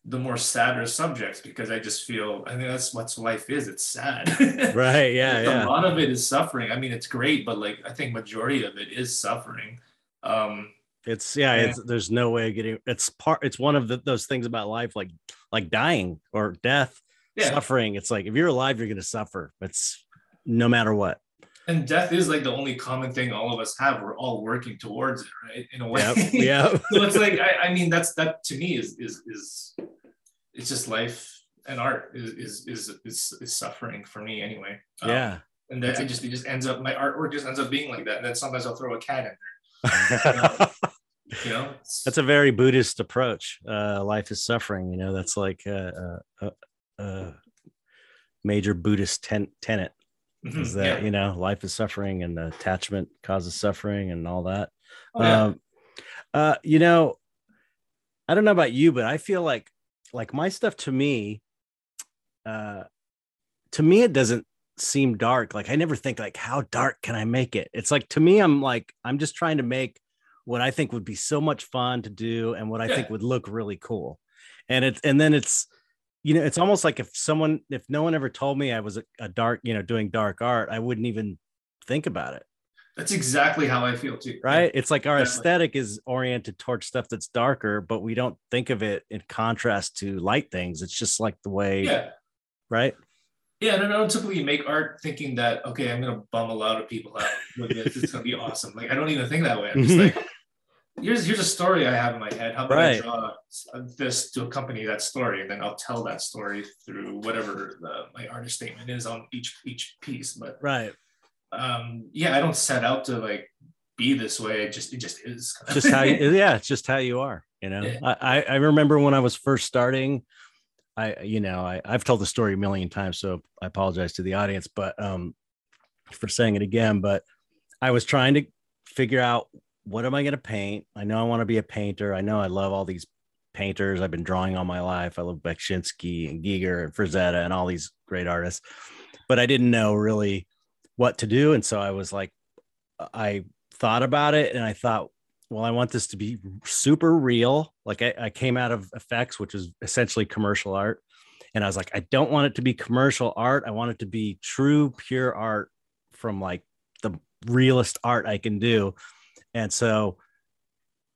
the more sadder subjects because I just feel I think that's what life is. It's sad. right. Yeah. yeah. a lot of it is suffering. I mean, it's great, but like I think majority of it is suffering. Um, It's yeah, Yeah. it's there's no way of getting it's part it's one of the, those things about life like like dying or death, yeah, suffering. It's like if you're alive, you're gonna suffer. It's no matter what. and death is like the only common thing all of us have. We're all working towards it, right? In a way. Yep. Yeah. so it's like I, I mean that's that to me is is is it's just life and art is is is is, suffering for me anyway. Um, yeah. and then I just it just ends up my artwork just ends up being like that. And then sometimes I'll throw a cat in there. You know, that's a very Buddhist approach. Uh, life is suffering. You know, that's like a, a, a, major Buddhist ten- tenet Mhm, is that yeah. you know life is suffering and attachment causes suffering and all that. Oh, yeah. Um, uh, you know, I don't know about you, but I feel like like my stuff to me, uh, to me it doesn't seem dark. Like I never think like how dark can I make it? It's like to me, I'm like I'm just trying to make what I think would be so much fun to do and what I think would look really cool. And it's and then it's you know, it's almost like if someone if no one ever told me I was a, a dark, you know, doing dark art, I wouldn't even think about it That's exactly how I feel too. right it's like our aesthetic is oriented towards stuff that's darker but we don't think of it in contrast to light things it's just like the way Yeah. right Yeah, no, no. Typically, make art thinking that okay, I'm gonna bum a lot of people out with this. It's gonna be awesome. Like I don't even think that way. I'm just like, here's here's a story I have in my head. How about Right. I draw this to accompany that story, and then I'll tell that story through whatever the, my artist statement is on each each piece. But right um, yeah, I don't set out to like be this way. It just it just is. just how you yeah it's just how you are you know Yeah. I, I I remember when i was first starting i you know I, i've told the story a million times so i apologize to the audience but um for saying it again but i was trying to figure out what am i going to paint? I know i want to be a painter. I know i love all these painters. I've been drawing all my life. I love Beksinski and giger and frazetta and all these great artists but i didn't know really what to do and so i was like i thought about it and i thought well, I want this to be super real. Like I, I came out of effects, which is essentially commercial art. And I was like, I don't want it to be commercial art. I want it to be true, pure art from like the realest art I can do. And so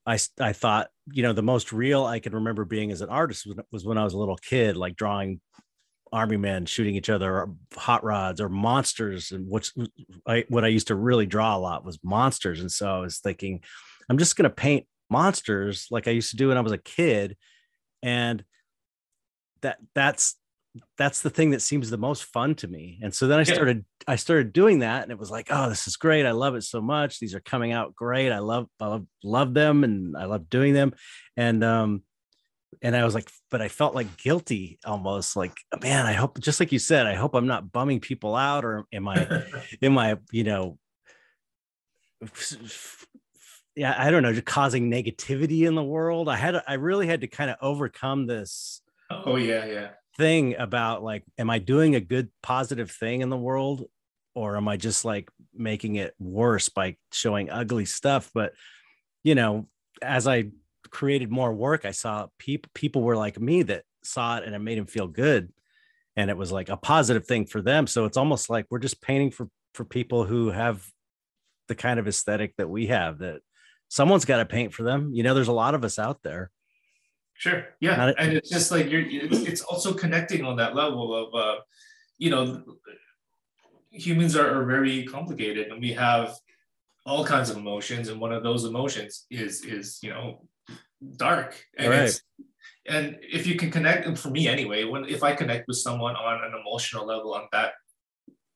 I, I thought, you know, the most real I can remember being as an artist was, when I was a little kid, like drawing army men shooting each other or hot rods or monsters. And what's I, what I used to really draw a lot was monsters. And so I was thinking, I'm just going to paint monsters like I used to do when I was a kid. And that that's that's the thing that seems the most fun to me. And so then I started I started doing that and it was like, oh, this is great. I love it so much. These are coming out great. I love I love, love them and I love doing them. And um and I was like, but I felt like guilty almost like, man, I hope just like you said, I hope I'm not bumming people out or am I am I, you know, yeah, I don't know, just causing negativity in the world. I had, I really had to kind of overcome this oh yeah, yeah. thing about like, am I doing a good positive thing in the world, or am I just like making it worse by showing ugly stuff? But you know, as I created more work, I saw people people were like me that saw it and it made them feel good, and it was like a positive thing for them. So it's almost like we're just painting for for people who have the kind of aesthetic that we have that someone's got to paint for them. You know, there's a lot of us out there. Sure. Yeah. Not- and it's just like you're it's, it's also connecting on that level of uh, you know, humans are, are very complicated and we have all kinds of emotions and one of those emotions is is you know dark and Right. it's and if you can connect and for me anyway when if i connect with someone on an emotional level on that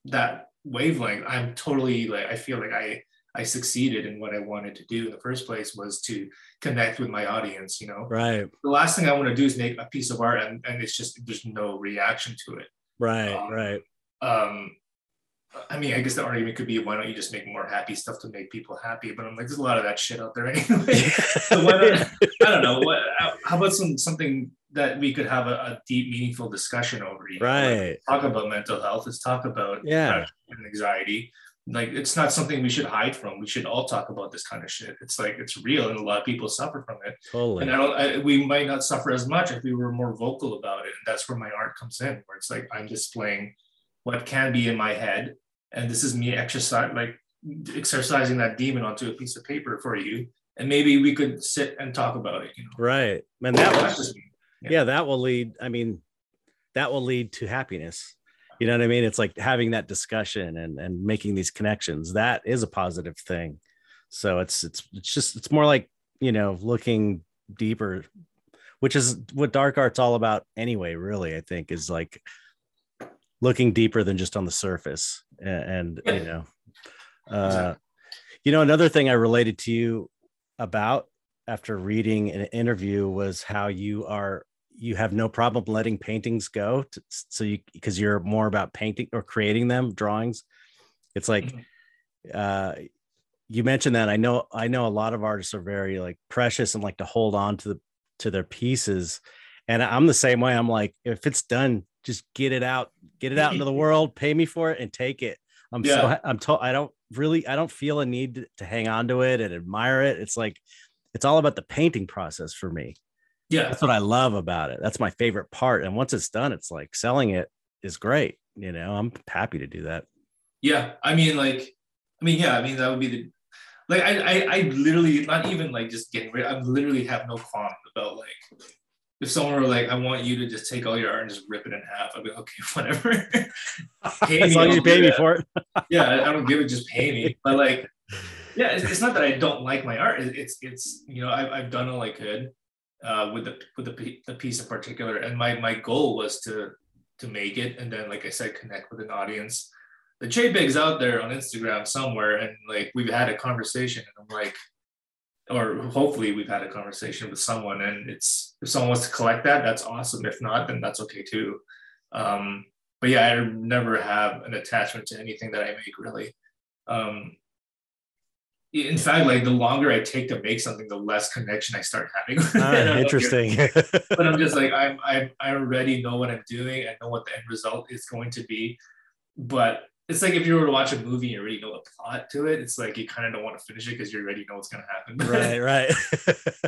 that wavelength i'm totally like i feel like i i succeeded in what i wanted to do in the first place was to connect with my audience you know right the last thing i want to do is make a piece of art and, and it's just there's no reaction to it right um, right um I mean, I guess the argument could be why don't you just make more happy stuff to make people happy? But I'm like, there's a lot of that shit out there anyway. so not, I don't know. What, how about some something that we could have a, a deep, meaningful discussion over? You know? Right. Like, talk about mental health. Let's talk about yeah and anxiety. Like it's not something we should hide from. We should all talk about this kind of shit. It's like it's real, and a lot of people suffer from it. Totally. And I don't. I, we might not suffer as much if we were more vocal about it. And that's where my art comes in, where it's like I'm displaying what can be in my head and this is me exercise like exercising that demon onto a piece of paper for you and maybe we could sit and talk about it you know right and that was yeah. yeah that will lead i mean that will lead to happiness you know what i mean? It's like having that discussion and and making these connections. That is a positive thing. So it's it's it's just it's more like you know looking deeper which is what dark art's all about anyway really i think is like looking deeper than just on the surface and, and you know uh, you know another thing i related to you about after reading an interview was how you are you have no problem letting paintings go to, so you because you're more about painting or creating them drawings it's like mm-hmm. uh you mentioned that i know i know a lot of artists are very like precious and like to hold on to the to their pieces and i'm the same way i'm like if it's done just get it out, get it out into the world, pay me for it and take it. I'm yeah. so I'm told I don't really I don't feel a need to hang on to it and admire it. It's like it's all about the painting process for me. Yeah. That's what I love about it. That's my favorite part. And once it's done, it's like selling it is great. You know, I'm happy to do that. Yeah. I mean, like, I mean, yeah, I mean, that would be the like I I, I literally not even like just getting rid, I literally have no qualm about like if someone were like, I want you to just take all your art and just rip it in half, I'd be like, okay, whatever. as long as you pay me for it. yeah, I don't give it, just pay me. But like, yeah, it's, it's, not that I don't like my art. It's it's you know I've, I've done all I could uh, with the with the, the piece in particular, and my my goal was to to make it, and then like I said, connect with an audience. The JPEG's out there on Instagram somewhere, and like we've had a conversation, and I'm like, or hopefully we've had a conversation with someone and it's if someone wants to collect that that's awesome. If not then that's okay too. Um, but yeah i never have an attachment to anything that i make really. Um, in fact like the longer i take to make something the less connection i start having ah, interesting but i'm just like I'm, i i already know what i'm doing i know what the end result is going to be but it's like if you were to watch a movie and you already know the plot to it, it's like you kind of don't want to finish it because you already know what's gonna happen. right, right.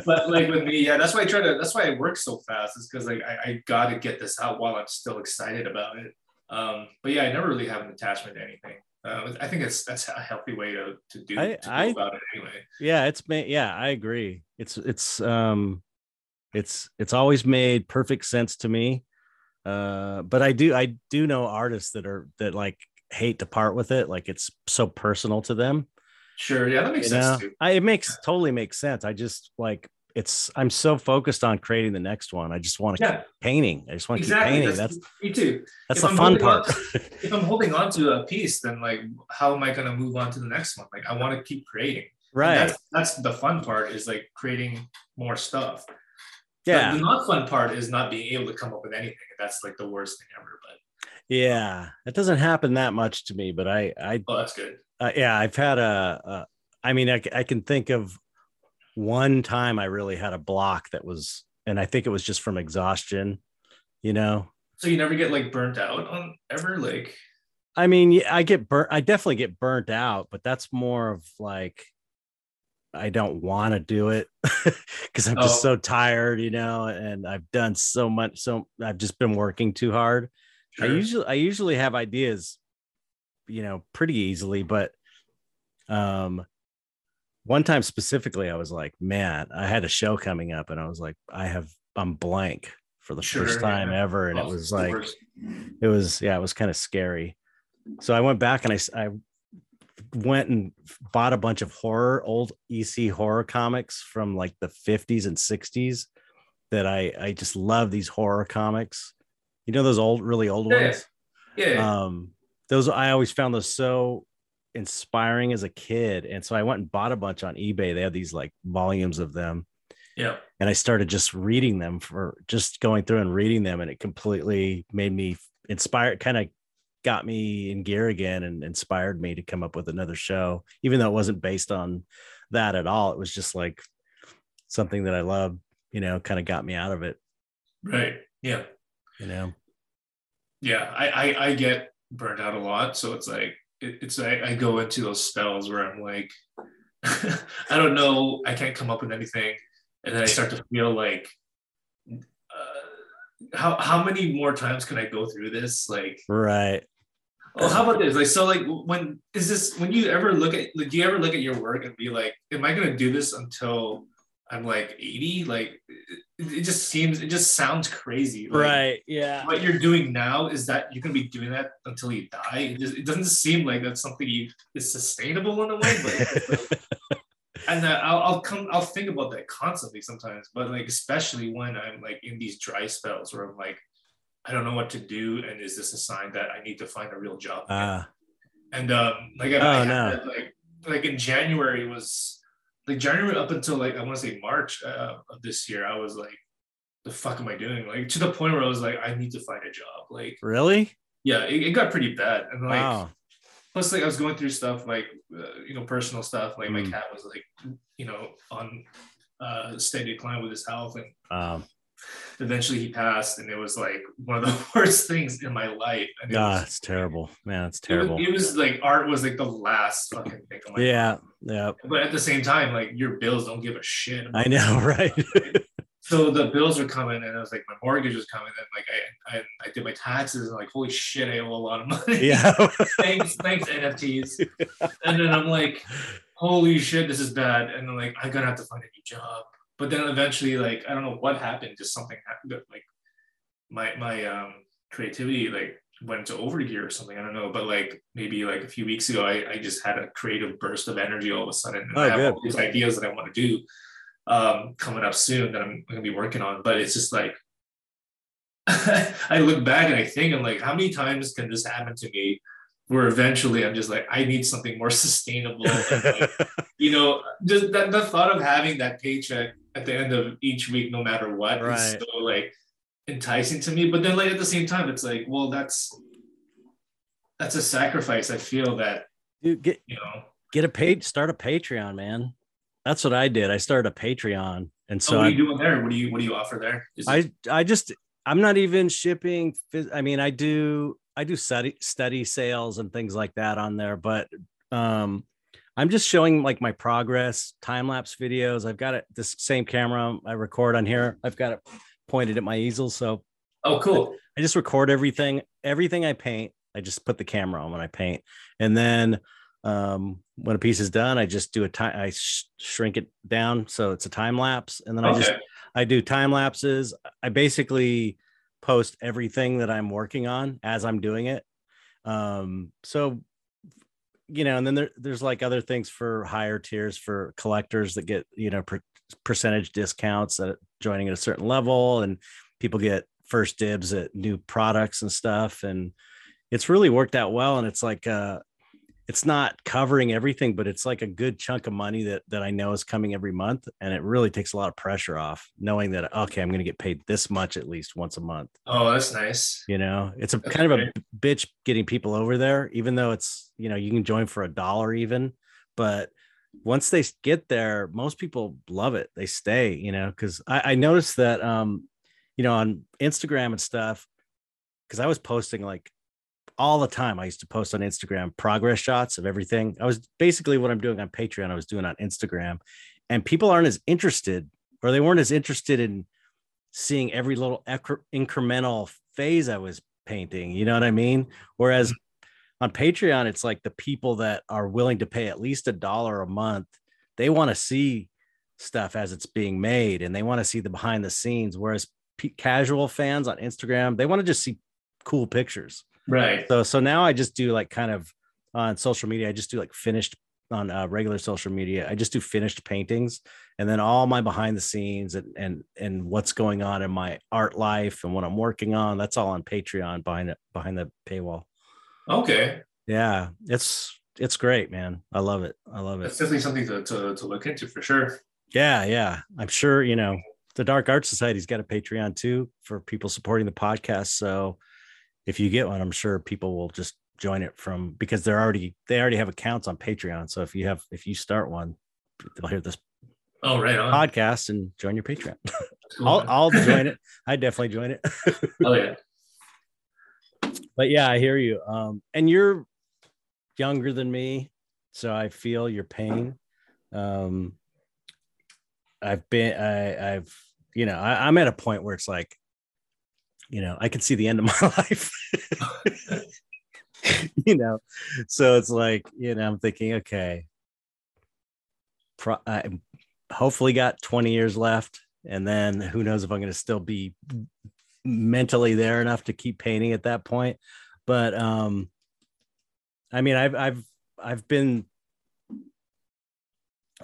but like with me, yeah, that's why I try to. That's why I work so fast. Is because like I, I got to get this out while I'm still excited about it. Um, but yeah, I never really have an attachment to anything. Uh, I think it's that's a healthy way to to do, I, to I, about it anyway. Yeah, it's made. Yeah, I agree. It's it's um, it's it's always made perfect sense to me. Uh, but I do I do know artists that are that like hate to part with it. Like it's so personal to them. Sure. Yeah, that makes you sense too. I, it makes totally makes sense. I just like it's I'm so focused on creating the next one. I just want to yeah. keep painting. I just want to exactly. keep painting. That's, that's me too. That's if the I'm fun part. To, if I'm holding on to a piece, then like how am I gonna move on to the next one? Like I want to keep creating. Right. That's that's the fun part is like creating more stuff. Yeah. The, the not fun part is not being able to come up with anything. That's like the worst thing ever. But yeah, it doesn't happen that much to me, but I, I, oh, that's good. Uh, yeah, I've had a, a I mean, I, I can think of one time I really had a block that was, and I think it was just from exhaustion, you know. So you never get like burnt out on ever like. I mean, I get burnt. I definitely get burnt out, but that's more of like I don't want to do it because I'm just oh. so tired, you know, and I've done so much. So I've just been working too hard. Sure. I usually I usually have ideas, you know, pretty easily, but um one time specifically I was like, man, I had a show coming up and I was like, I have I'm blank for the sure, first time yeah. ever and oh, it was like it was yeah, it was kind of scary. So I went back and I I went and bought a bunch of horror old EC horror comics from like the 50s and 60s that I I just love these horror comics. You know those old, really old Yeah. ones. Yeah. Um, those I always found those so inspiring as a kid, and so I went and bought a bunch on eBay. They had these like volumes of them, yeah. and I started just reading them for just going through and reading them, and it completely made me inspired. Kind of got me in gear again and inspired me to come up with another show, even though it wasn't based on that at all. It was just like something that I love, you know, kind of got me out of it, Right. Yeah. you know. Yeah. I, I, I get burnt out a lot. So it's like, it, it's, I, I go into those spells where I'm like, I don't know. I can't come up with anything. And then I start to feel like, uh, how, how many more times can I go through this? Like, Right. Oh, how about this? Like, so, like, when is this? When you ever look at, like, do you ever look at your work and be like, "Am I gonna do this until I'm like 80?" Like, it, it just seems, it just sounds crazy. Like, Right. Yeah. What you're doing now is that you're gonna be doing that until you die. It, just, it doesn't seem like that's something you is sustainable in a way. But and uh, I'll, I'll come, I'll think about that constantly sometimes. But like, especially when I'm like in these dry spells where I'm like. I don't know what to do, and is this a sign that I need to find a real job? Ah. And um, like I, Oh, I no. that, like like in January was like January up until like I want to say March uh, of this year, I was like, the fuck am I doing? Like to the point where I was like, I need to find a job. Like really? yeah, it, it got pretty bad, and like wow. plus like I was going through stuff like uh, you know personal stuff. Like my Mm. cat was like you know on uh, steady decline with his health, and Um, eventually he passed, and it was like one of the worst things in my life. And it was- it's terrible, man. It's It was, terrible. it was like art was like the last fucking thing. Yeah, yeah. but at the same time, like your bills don't give a shit. I know, right? So the bills were coming, and I was like, my mortgage was coming, and like I, I, I did my taxes, and like, holy shit, I owe a lot of money. yeah. thanks, thanks NFTs. And then I'm like, holy shit, this is bad. And I'm like, I'm gonna have to find a new job. But then eventually, like, I don't know what happened, just something happened. that, Like, my my um creativity like went into overgear or something. I don't know, but like maybe like a few weeks ago, I, I just had a creative burst of energy all of a sudden. And Oh, I have good. all these ideas that I want to do um, coming up soon that I'm going to be working on. But it's just like I look back and I think I'm like, how many times can this happen to me? Where eventually I'm just like, I need something more sustainable. Like, you know, just that the thought of having that paycheck at the end of each week, no matter what, Right. is so like enticing to me. But then like at the same time, it's like, well, that's that's a sacrifice. I feel that, Dude, get you know. get a page, start a Patreon, man. That's what I did. I started a Patreon, and So so what are you doing there? What do you what do you offer there? Is it- I I just I'm not even shipping. I mean, I do I do study study sales and things like that on there, but um, I'm just showing like my progress, time lapse videos. I've got it this same camera I record on here. I've got it pointed at my easel, so oh, cool. I just record everything, everything I paint. I just put the camera on when I paint, and then um, when a piece is done, I just do a time. I sh- shrink it down so it's a time lapse, and then I just I do time lapses. I basically post everything that I'm working on as I'm doing it. Um, so you know, and then there, there's like other things for higher tiers for collectors that get you know per, percentage discounts at joining at a certain level, and people get first dibs at new products and stuff. And it's really worked out well. And it's like uh, it's not covering everything, but it's like a good chunk of money that that I know is coming every month, and it really takes a lot of pressure off knowing that okay, I'm going to get paid this much at least once a month. Oh, that's nice. You know, it's a That's kind of a bitch getting people over there, even though it's you know you can join for a dollar even, but once they get there, most people love it. They stay, you know, because I, I noticed that um, you know, on Instagram and stuff, because I was posting like all the time. I used to post on Instagram progress shots of everything. I was basically what I'm doing on Patreon, I was doing on Instagram. And people aren't as interested, or they weren't as interested in seeing every little incre- incremental phase I was painting. You know what I mean? Whereas mm-hmm. on Patreon, it's like the people that are willing to pay at least a dollar a month, they want to see stuff as it's being made and they want to see the behind the scenes. Whereas p- casual fans on Instagram, they want to just see cool pictures. Right. So so now I just do like kind of on social media, I just do like finished on uh, regular social media. I just do finished paintings, and then all my behind the scenes and and and what's going on in my art life and what I'm working on. That's all on Patreon behind it behind the paywall. Okay. Yeah, it's it's great, man. I love it. I love it. It's definitely something to, to, to look into for sure. Yeah, yeah. I'm sure, you know, the Dark Art Society's got a Patreon too for people supporting the podcast. So if you get one, I'm sure people will just join it from because they're already they already have accounts on Patreon. So if you have if you start one, they'll hear this Oh, right on. podcast and join your Patreon. Cool, I'll. I'll join it. I definitely join it. oh yeah. but yeah, I hear you. Um, and you're younger than me, so I feel your pain. Um, I've been, I, I've, you know, I, I'm at a point where it's like, you know, I can see the end of my life. you know, so it's like, you know, I'm thinking, okay, pro- I hopefully got 20 years left, and then who knows if I'm going to still be mentally there enough to keep painting at that point. But um i mean i've i've i've been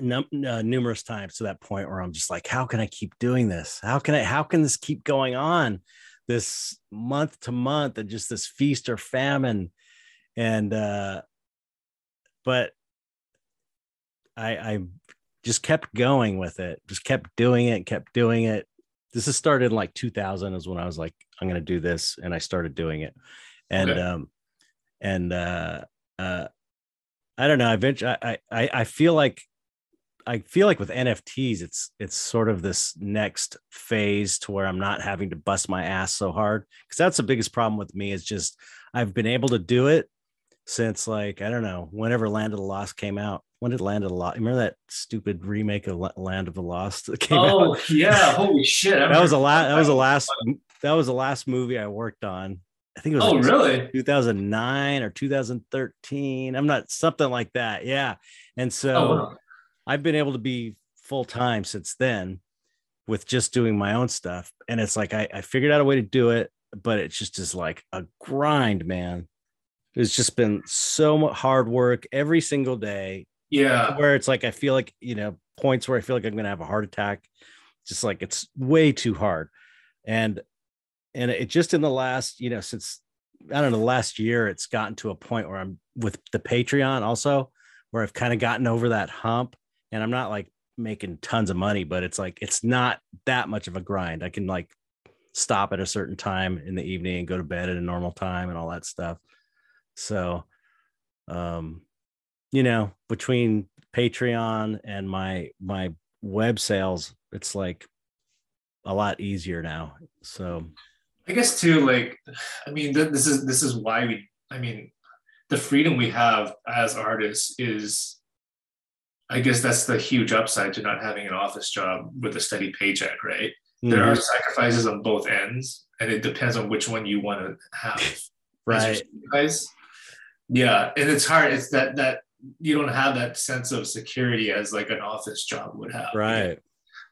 num- uh, numerous times to that point where i'm just like how can i keep doing this? How can i how can this keep going on this month to month and just this feast or famine and uh but i i just kept going with it just kept doing it kept doing it this has started in like 2000 is when I was like, I'm going to do this. And I started doing it. And, Okay. um, and, uh, uh, I don't know. Eventually, I, I, I feel like, I feel like with NFTs, it's, it's sort of this next phase to where I'm not having to bust my ass so hard. Cause that's the biggest problem with me is just, I've been able to do it since like, I don't know, whenever Land of the Lost came out. When did Land of the Lost? Remember that stupid remake of Land of the Lost that came out? Oh yeah. Holy shit. That was a last that was the last that was the last movie I worked on. I think it was Oh like really? 2009 or 2013. I'm not something like that. Yeah. And so Oh wow. I've been able to be full time since then with just doing my own stuff. And it's like I, I figured out a way to do it, but it just is like a grind, man. It's just been so much hard work every single day Yeah. where it's like I feel like you know points where I feel like I'm gonna have a heart attack. Just like it's way too hard, and and it just in the last you know since I don't know the last year it's gotten to a point where I'm with the Patreon also where I've kind of gotten over that hump, and I'm not like making tons of money, but it's like it's not that much of a grind. I can like stop at a certain time in the evening and go to bed at a normal time and all that stuff. So, um, you know, between Patreon and my my web sales, it's like a lot easier now. So I guess too, like, I mean, th- this is this is why we. I mean, the freedom we have as artists is, I guess that's the huge upside to not having an office job with a steady paycheck, right? There mhm, are sacrifices on both ends, and it depends on which one you want to have. right. sacrifice. Yeah, and it's hard. It's that that you don't have that sense of security as like an office job would have. Right.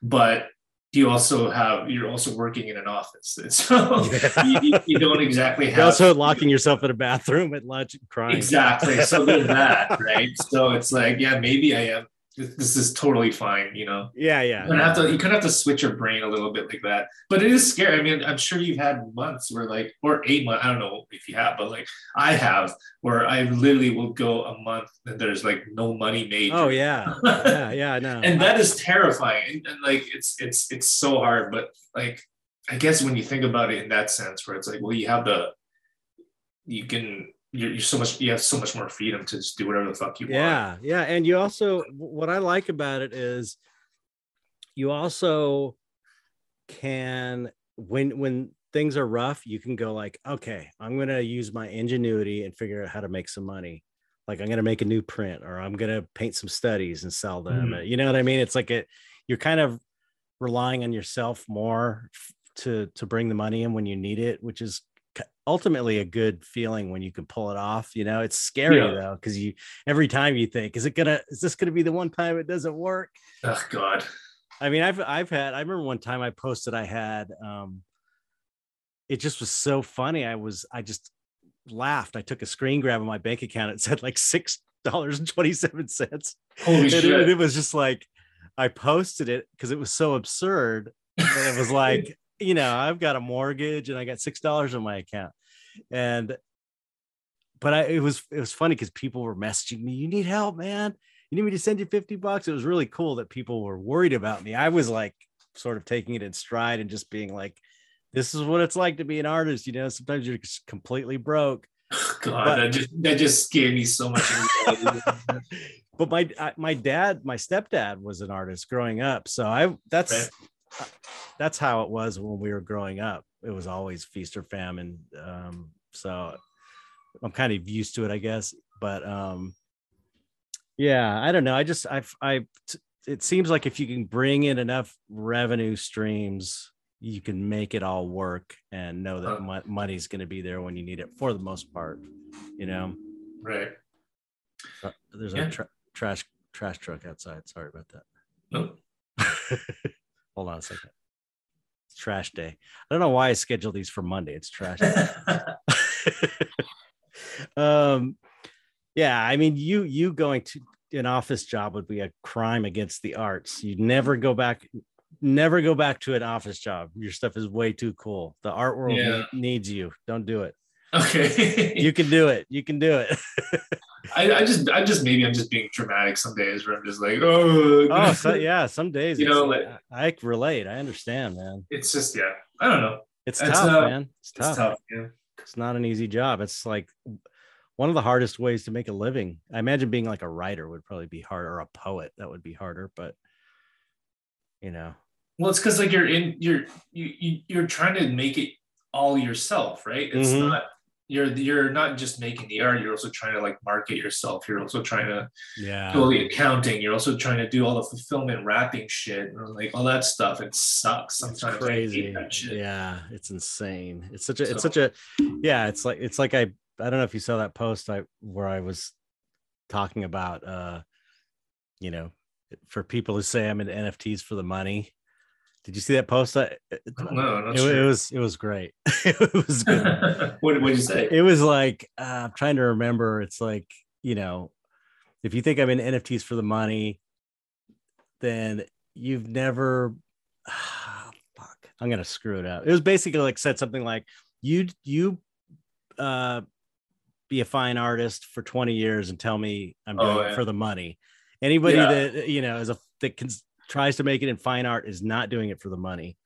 but you also have you're also working in an office and so Yeah. you, you- don't exactly You're have also locking yourself in a bathroom at lunch and crying. exactly so there's that right so it's like yeah maybe i am this this is totally fine you know Yeah, yeah. you kind of have to you kind of have to switch your brain a little bit like that but it is scary i mean i'm sure you've had months where like or eight months i don't know if you have but like i have where i literally will go a month and there's like no money made Oh yeah. Yeah, yeah, know. and that is terrifying and, and like it's it's it's so hard but like i guess when you think about it in that sense where it's like well you have the you can you're, you're so much you have so much more freedom to just do whatever the fuck you want. Yeah yeah and you also what i like about it is you also can when when things are rough you can go like okay i'm going to use my ingenuity and figure out how to make some money. Like i'm going to make a new print or i'm going to paint some studies and sell them. Mm-hmm. You know what i mean? It's like it you're kind of relying on yourself more to to bring the money in when you need it which is ultimately a good feeling when you can pull it off you know it's scary Yeah. though because you every time you think is it gonna is this gonna be the one time it doesn't work oh god i mean i've i've had i remember one time i posted i had um it just was so funny i was i just laughed i took a screen grab of my bank account it said like six dollars and twenty seven cents. Holy And shit! it, it was just like I posted it because it was so absurd. And it was like, you know, I've got a mortgage and I got six dollars in my account. And but I it was it was funny because people were messaging me, you need help, man. You need me to send you 50 bucks. It was really cool that people were worried about me. I was like sort of taking it in stride and just being like, this is what it's like to be an artist. You know, sometimes you're just completely broke. God, but- that just that just gave me so much. but my my dad my stepdad was an artist growing up so i that's Right. That's how it was when we were growing up it was always feast or famine um so i'm kind of used to it i guess but um yeah i don't know i just i i it seems like if you can bring in enough revenue streams you can make it all work and know that mon- money's going to be there when you need it for the most part you know right? Uh, there's Yeah. a tra- trash trash truck outside. Sorry about that. Nope. Hold on a second. It's trash day. I don't know why I scheduled these for Monday. It's trash. day. um, yeah, I mean, you you going to an office job would be a crime against the arts. You'd never go back. Never go back to an office job. Your stuff is way too cool. The art world Yeah. needs you. Don't do it. Okay. You can do it. You can do it. I, I just, I just maybe I'm just being dramatic some days where I'm just like, oh, oh, so, yeah. Some days, You know, like- I, I relate. I understand, man. It's just, yeah, I don't know. It's It's, tough, uh, man. It's tough. It's tough. Yeah. It's not an easy job. It's like one of the hardest ways to make a living. I imagine being like a writer would probably be harder, or a poet that would be harder. But you know, Well, it's because like you're in, you're, you, you, you're trying to make it all yourself, right? It's Mhm. not. You're you're not just making the art. You're also trying to like market yourself. You're also trying to yeah, do all the accounting. You're also trying to do all the fulfillment wrapping shit and like all that stuff. It sucks it's sometimes. I crazy. hate that shit. Yeah, it's insane. It's such a, it's such a, yeah. It's like it's like I I don't know if you saw that post I where I was talking about uh, you know, for people who say I'm in NFTs for the money. Did you see that post? I, No, it, sure. it was it was great. it was good. what did you say? it was like uh, I'm trying to remember. It's like you know, if you think I'm in NFTs for the money, then you've never. fuck, I'm gonna screw it up. It was basically like said something like you you uh be a fine artist for 20 years and tell me I'm doing Oh, it for the money. Anybody Yeah. that you know is a that can, tries to make it in fine art is not doing it for the money.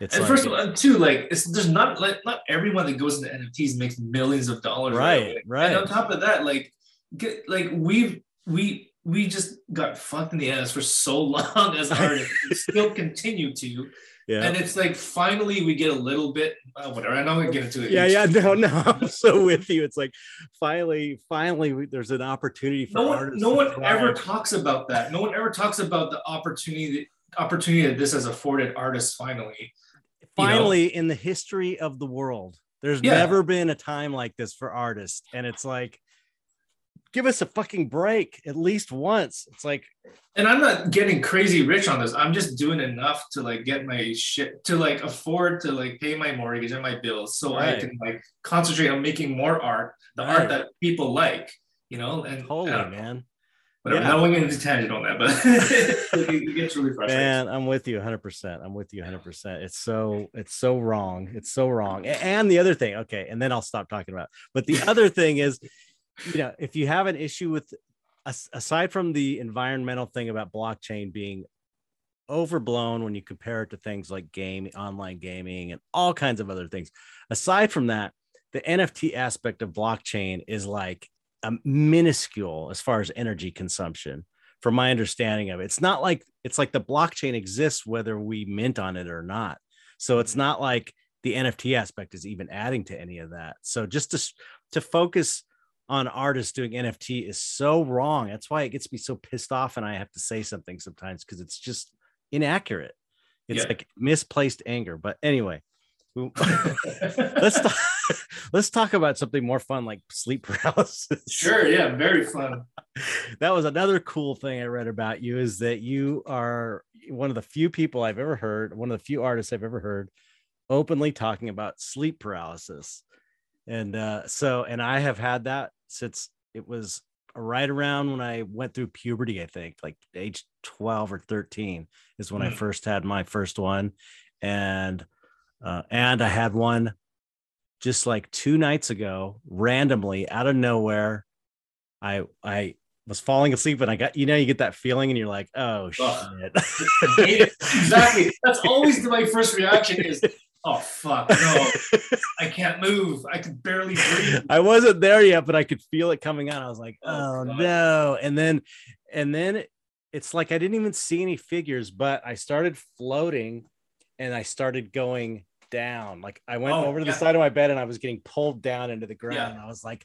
It's and like, first of all, too, like it's there's not like not everyone that goes into NFTs makes millions of dollars. Right, away. right. And on top of that, like get like we've we we just got fucked in the ass for so long as artists, still continue to. Yeah. And it's like finally we get a little bit uh, whatever. I'm gonna get into it. yeah yeah no no i'm so with you it's like finally finally we, there's an opportunity for No one, artists no one thrive. ever talks about that. No one ever talks about the opportunity opportunity that this has afforded artists finally. you know? finally in the history of the world there's Yeah. never been a time like this for artists and it's like give us a fucking break at least once it's like and I'm not getting crazy rich on this. I'm just doing enough to like get my shit to like afford to like pay my mortgage and my bills, so I can like concentrate on making more art, the Right. art that people like, you know. And holy man, but I don't know, man whatever. Yeah. Now we're getting into tangent on that, but it gets really frustrating. man i'm with you 100% i'm with you 100% it's so it's so wrong it's so wrong and the other thing okay and then i'll stop talking about it. but the other thing is you know if you have an issue with aside from the environmental thing about blockchain being overblown when you compare it to things like game online gaming and all kinds of other things aside from that the nft aspect of blockchain is like a minuscule as far as energy consumption from my understanding of it. It's not like it's like the blockchain exists whether we mint on it or not. So it's not like the nft aspect is even adding to any of that. So just to to focus on artists doing nft is so wrong that's why it gets me so pissed off and i have to say something sometimes because it's just inaccurate it's Yeah. like misplaced anger but anyway let's talk, let's talk about something more fun like sleep paralysis sure, yeah, very fun. that was another cool thing I read about you is that you are one of the few people I've ever heard, one of the few artists I've ever heard openly talking about sleep paralysis. And uh, so, and I have had that since it was right around when I went through puberty, I think, like age 12 or 13 is when I Mm. first had my first one. And uh, and I had one just like two nights ago, randomly out of nowhere. I I was falling asleep and I got you know, you get that feeling and you're like, oh shit. I exactly. That's always my first reaction is, oh fuck, no, I can't move. I can barely breathe. I wasn't there yet, but I could feel it coming on. I was like, Oh, oh no. And then and then it's like I didn't even see any figures, but I started floating and I started going down. Like I went Oh, over to the side of my bed and I was getting pulled down into the ground. Yeah. And I was like,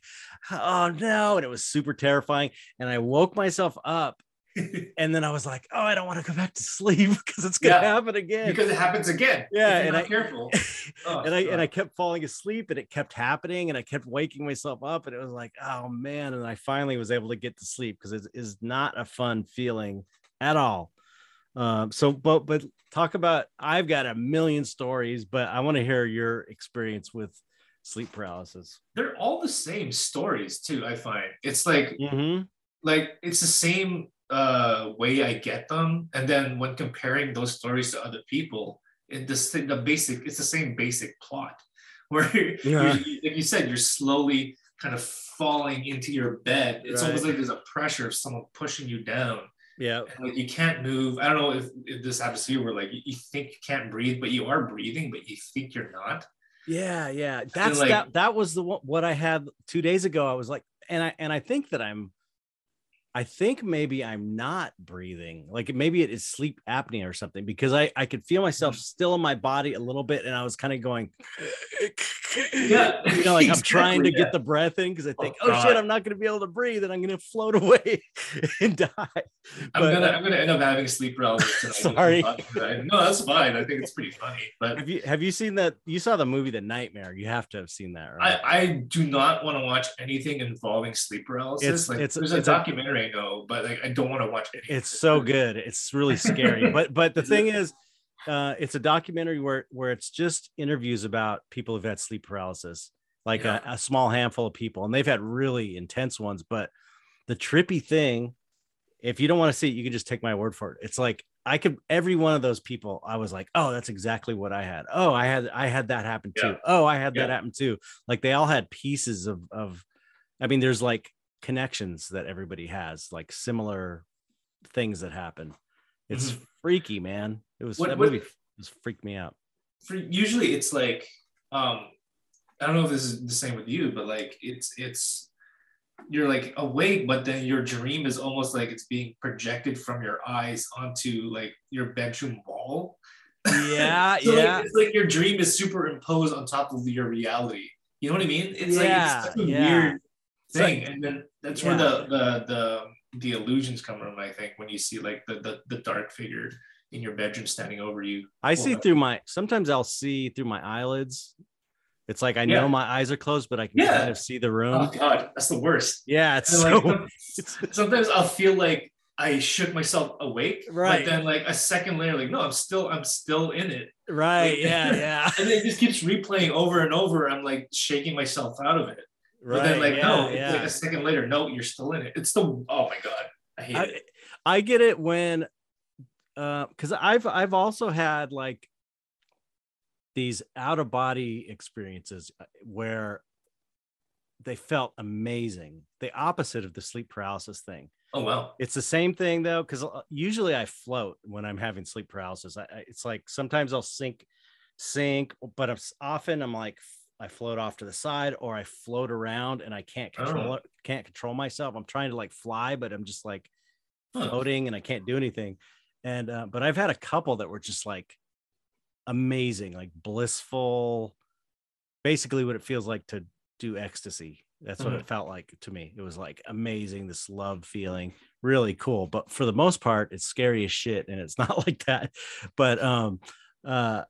oh no. And it was super terrifying. And I woke myself up and then I was like, oh, I don't want to go back to sleep because it's gonna Yeah. happen again. because it happens again. Yeah, and I- careful. Oh, and I and I kept falling asleep and it kept happening and I kept waking myself up and it was like oh man and I finally was able to get to sleep because it is not a fun feeling at all. Um, so but but talk about I've got a million stories but I want to hear your experience with sleep paralysis. they're all the same stories too. I find it's like Mhm. like it's the same uh way I get them, and then when comparing those stories to other people, it this the basic it's the same basic plot where Yeah. you're, like you said you're slowly kind of falling into your bed. It's almost like there's a pressure of someone pushing you down. Yeah. And, like you can't move. I don't know if, if this happens to you where like you, you think you can't breathe, but you are breathing, but you think you're not. Yeah, yeah. That's like- that that was the one what I had 2 days ago. I was like and I and I think that I'm I think maybe I'm not breathing. Like maybe it is sleep apnea or something because I I could feel myself Mm. still in my body a little bit and I was kind of going Yeah, you know like I'm trying to exactly, yeah. get the breath in because I think Oh, oh, shit I'm not going to be able to breathe and I'm going to float away and die. I'm gonna uh, I'm gonna end up having sleep paralysis tonight. Sorry. No, that's fine. I think it's pretty funny, but have you have you seen that you saw the movie The Nightmare? You have to have seen that, right? I, I do not want to watch anything involving sleep paralysis. It's- like it's- there's it's a a- documentary I know, but like I don't want to watch it. it's so good. It's really scary. But but the thing is. uh it's a documentary where where it's just interviews about people who've had sleep paralysis like Yeah. a, a small handful of people and they've had really intense ones but the trippy thing if you don't want to see it you can just take my word for it. It's like i could every one of those people i was like oh that's exactly what i had. Oh i had i had that happen too. Yeah. oh i had that happen too. Like they all had pieces of of i mean there's like connections that everybody has like similar things that happen it's freaky man it was Mm-hmm. What- that what- movie just freaked me out For usually it's like um I don't know if this is the same with you, but like it's it's you're like awake, but then your dream is almost like it's being projected from your eyes onto like your bedroom wall. yeah So like, yeah it's like your dream is superimposed on top of your reality. You know what I mean? It's like Yeah, it's such a yeah. weird Like- thing, and then that's where the the the the illusions come from. I think when you see like the the, the dark figure in your bedroom standing over you. I see Well, through my sometimes I'll see through my eyelids. It's like I Yeah. know my eyes are closed, but I can Yeah. kind of see the room. Oh god, that's the worst. yeah, it's so like, some- sometimes I'll feel like I shook myself awake, Right. But then like a second later, like no, I'm still I'm still in it, right. like- Yeah, yeah. and it just keeps replaying over and over. I'm like shaking myself out of it. But Right. then like yeah, no, yeah. like a second later, no, you're still in it. It's the oh my god, I hate I, it. I get it when uh because I've I've also had like these out of body experiences uh, where they felt amazing. The opposite of the sleep paralysis thing. Oh well, It's the same thing though, because usually I float when I'm having sleep paralysis. I, I- it's like sometimes I'll sink, sink, but it's often I'm like I float off to the side or I float around and I can't control Oh. it, can't control myself. I'm trying to like fly, but I'm just like Huh. floating and I can't do anything. And uh, but I've had a couple that were just like amazing, like blissful, basically what it feels like to do ecstasy. That's what Mhm. it felt like to me. It was like amazing, this love feeling, really cool. But for the most part, it's scary as shit, and it's not like that. But um, uh,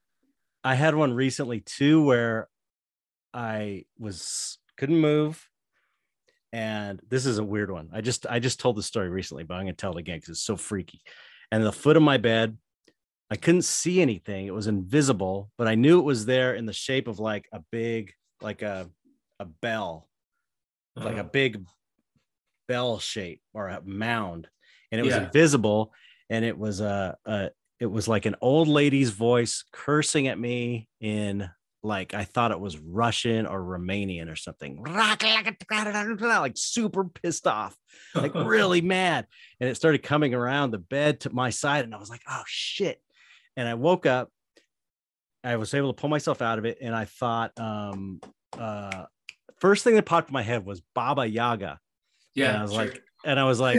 I had one recently too where I was couldn't move, and this is a weird one. I just I just told the story recently, but I'm gonna tell it again because it's so freaky. And the foot of my bed, I couldn't see anything. It was invisible, but I knew it was there in the shape of like a big, like a a bell, like a Uh-huh. big bell shape or a mound, and it was invisible, and it was a, a it was like an old lady's voice cursing at me in like I thought it was Russian or Romanian or something, like super pissed off, like really mad. And it started coming around the bed to my side, and I was like, oh shit. And I woke up. I was able to pull myself out of it, and I thought, um, uh, first thing that popped in my head was Baba Yaga. yeah. and I was sure. like, and I was like,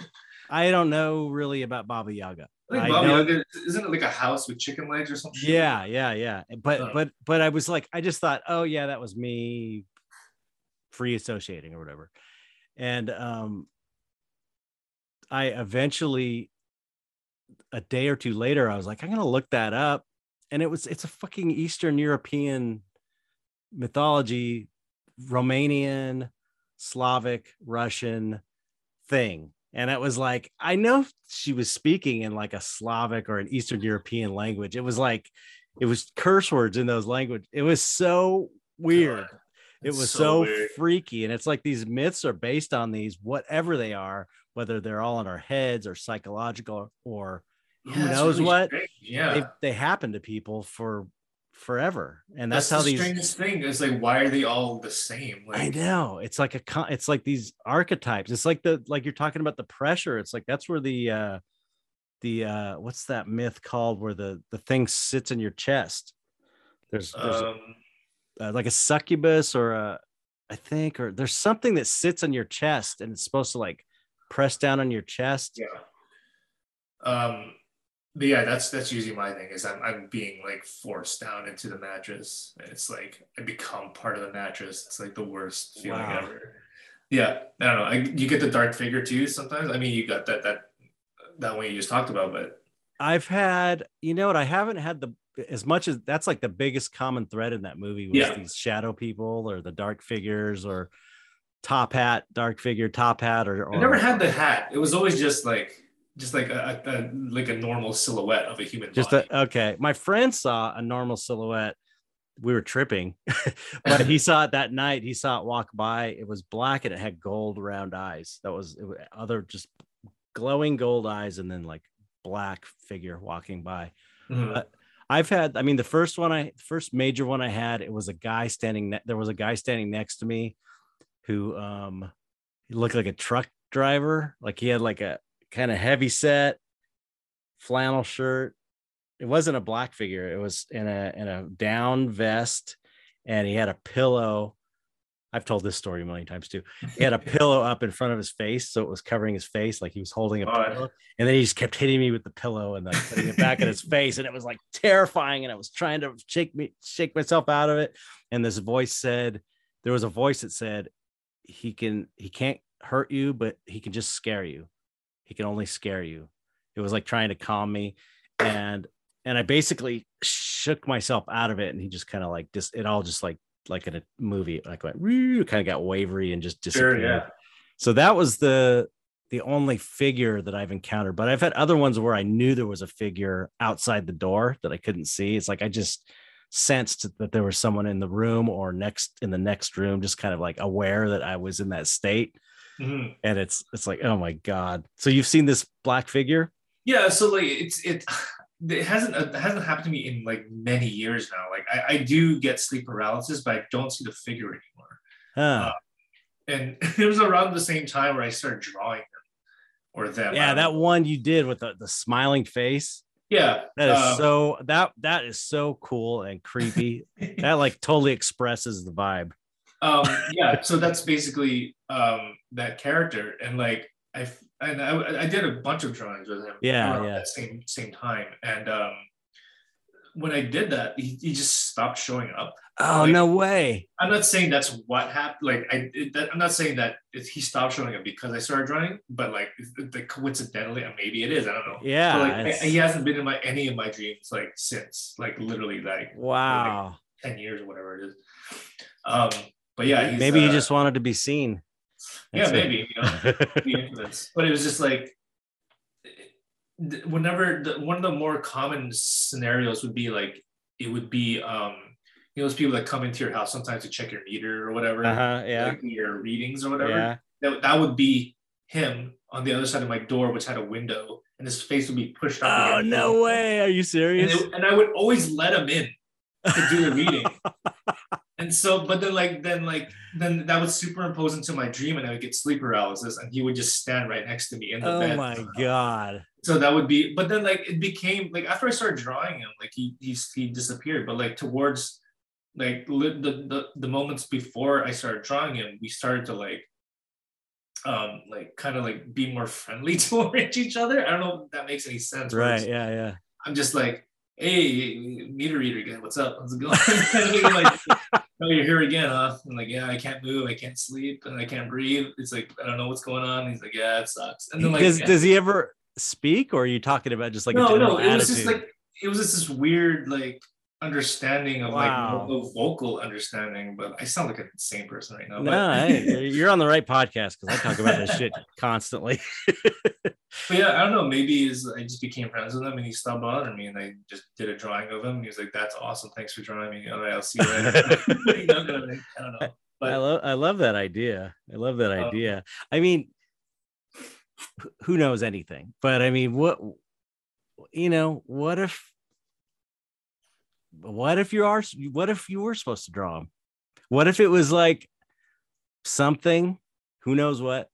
I don't know really about Baba Yaga. I think I Baba know- isn't it like a house with chicken legs or something? Yeah, yeah, yeah. But Oh. but but I was like, I just thought, oh yeah, that was me free associating or whatever. And um I eventually a day or two later, I was like, I'm gonna look that up. And it was it's a fucking Eastern European mythology, Romanian, Slavic, Russian thing. And it was like, I know she was speaking in like a Slavic or an Eastern European language. It was like, it was curse words in those language. It was so weird. God, it was so, weird. freaky. And it's like these myths are based on these, whatever they are, whether they're all in our heads or psychological or Yeah, who knows really what? strange. Yeah. they, they happen to people for forever. And that's, that's, how the these strangest thing is like, why are they all the same? Like, I know it's like a con- it's like these archetypes. It's like the like you're talking about the pressure. It's like that's where the uh the uh what's that myth called where the the thing sits in your chest. There's there's Um, uh, like a succubus or a I think or there's something that sits on your chest and it's supposed to like press down on your chest. yeah. Um, but yeah, that's that's usually my thing is I'm I'm being like forced down into the mattress. And it's like I become part of the mattress. It's like the worst feeling Wow. ever. Yeah, I don't know. I, you get the dark figure too sometimes. I mean, you got that that that one you just talked about, but I've had, you know what? I haven't had the as much as that's like the biggest common thread in that movie was Yeah. these shadow people or the dark figures or top hat, dark figure, top hat, or, or I never had the hat. It was always just like just like a, a, like a normal silhouette of a human just body. a, okay. My friend saw a normal silhouette. We were tripping, but he saw it that night. He saw it walk by. It was black and it had gold round eyes. That was it, wa- other just glowing gold eyes, and then like black figure walking by. Mhm. uh, I've had, I mean, the first one I, first major one I had, it was a guy standing, ne- there was a guy standing next to me who, um, looked like a truck driver. Like he had like a kind of heavy set flannel shirt. It wasn't a black figure. It was in a, in a down vest and he had a pillow. I've told this story a million times too. He had a pillow up in front of his face. So it was covering his face. Like he was holding a God. pillow and then he just kept hitting me with the pillow and then putting it back in his face and it was like terrifying and i was trying to shake me shake myself out of it and this voice said there was a voice that said he can he can't hurt you but he can just scare you he can only scare you it was like trying to calm me and and i basically shook myself out of it and he just kind of like just it all just like like in a movie like went kind of got wavery and just Sure, disappeared yeah. so that was the the only figure that I've encountered. But I've had other ones where I knew there was a figure outside the door that I couldn't see. It's like I just sensed that there was someone in the room or next in the next room, just kind of like aware that I was in that state. Mhm. And it's it's like, oh my God. So you've seen this black figure? Yeah, so like it's it it hasn't it hasn't happened to me in like many years now. Like I, I do get sleep paralysis, but I don't see the figure anymore. Huh. And it was around the same time where I started drawing them or them. Yeah, that know. one you did with the, the smiling face. yeah. That is um, so that that is so cool and creepy. that like totally expresses the vibe. um yeah so that's basically um that character and like I and I, I did a bunch of drawings with him Yeah, yeah. that same same time and um when i did that he, he just stopped showing up Oh Like- no way. i'm not saying that's what happened like i it, that, i'm not saying that he stopped showing up because i started drawing but like the coincidentally uh, maybe it is i don't know Yeah. But, like I- he hasn't been in my any of my dreams like since like literally like wow. 10 years or whatever it is um but yeah maybe he uh, just wanted to be seen. Yeah That's it. maybe you know. But it was just like whenever the, one of the more common scenarios would be like it would be um you know those people that come into your house sometimes to check your meter or whatever uh-huh. Yeah. like your readings or whatever Yeah. that, that would be him on the other side of my door, which had a window, and his face would be pushed up. Oh no way! Are you And, serious? it- and I would always let him in to do the reading. and so, but then like then like then that would superimpose into my dream, and I would get sleep paralysis, and he would just stand right next to me in the oh bed. Oh my god! So that would be, but then like it became like after I started drawing him, like he he he disappeared. But like towards like the the the moments before I started drawing him, we started to like um like kind of like be more friendly towards each other. I don't know if that makes any sense. Right? Yeah, yeah. I'm just like, hey, meter reader guy, what's up? How's it going? Kind of being like, oh, you're here again, huh? I'm like, yeah, I can't move, I can't sleep, and I can't breathe. It's like I don't know what's going on. He's like, yeah, it sucks. And then like, does yeah. does he ever speak, or are you talking about just like a no, general no, it was just like it was just this weird like understanding of Wow. like no vocal understanding. But I sound like an insane person right now. no, But, hey, you're on the right podcast because I talk about this shit constantly. but yeah, I don't know. Maybe is I just became friends with him and he stopped bothering me and I just did a drawing of him. And he was like, "That's awesome. Thanks for drawing me. All right, I'll see you later." You know, kind of thing. I don't know. But I love I love that idea. I love that Um, idea. I mean, who knows anything? But I mean, what you know, what if what if you are what if you were supposed to draw them What if it was like something, who knows what?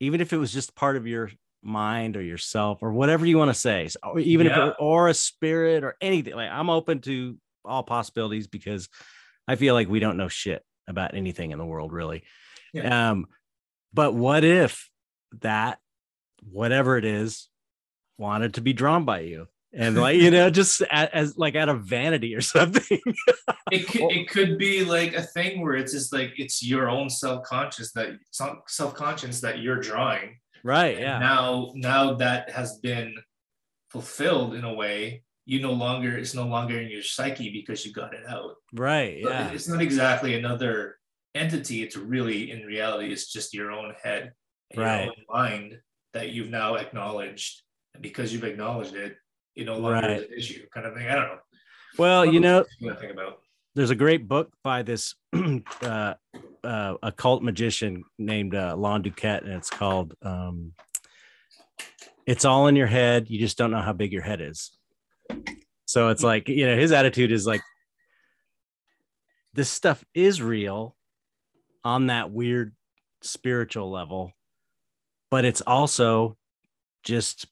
Even if it was just part of your mind or yourself or whatever you want to say, so- even if it, or a spirit or anything. Like I'm open to all possibilities because I feel like we don't know shit about anything in the world, really. Um, but what if that, whatever it is, wanted to be drawn by you? And like, you know, just as, as like out of vanity or something. it could, it could be like a thing where it's just like it's your own self-conscious that self-conscious that you're drawing right. And Yeah. now now that has been fulfilled in a way you no longer it's no longer in your psyche because you got it out Right. But Yeah. it's not exactly another entity it's really in reality it's just your own head and Right. your own mind that you've now acknowledged and because you've acknowledged it it no longer Right. an issue kind of thing i don't know Well, you know, about there's a great book by this uh, uh, occult magician named uh, Lon DuQuette, and it's called um, "It's All in Your Head." You just don't know how big your head is. So it's like you know, his attitude is like, this stuff is real on that weird spiritual level, but it's also just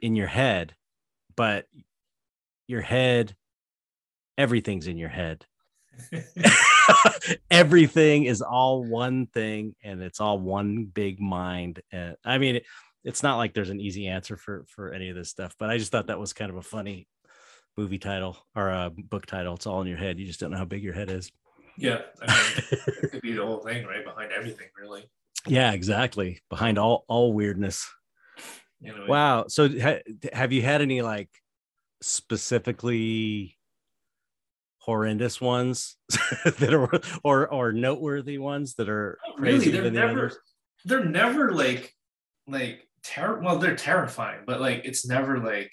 in your head. But your head everything's in your head. Everything is all one thing and it's all one big mind. And I mean, it, it's not like there's an easy answer for for any of this stuff, but I just thought that was kind of a funny movie title or a book title. It's all in your head. You just don't know how big your head is. yeah i mean it could be the whole thing right behind everything really yeah, exactly. Behind all all weirdness. You know Wow. So ha- have you had any like specifically horrendous ones that are or or noteworthy ones that are Not really they're than the never others? they're never like like terror well they're terrifying but like it's never like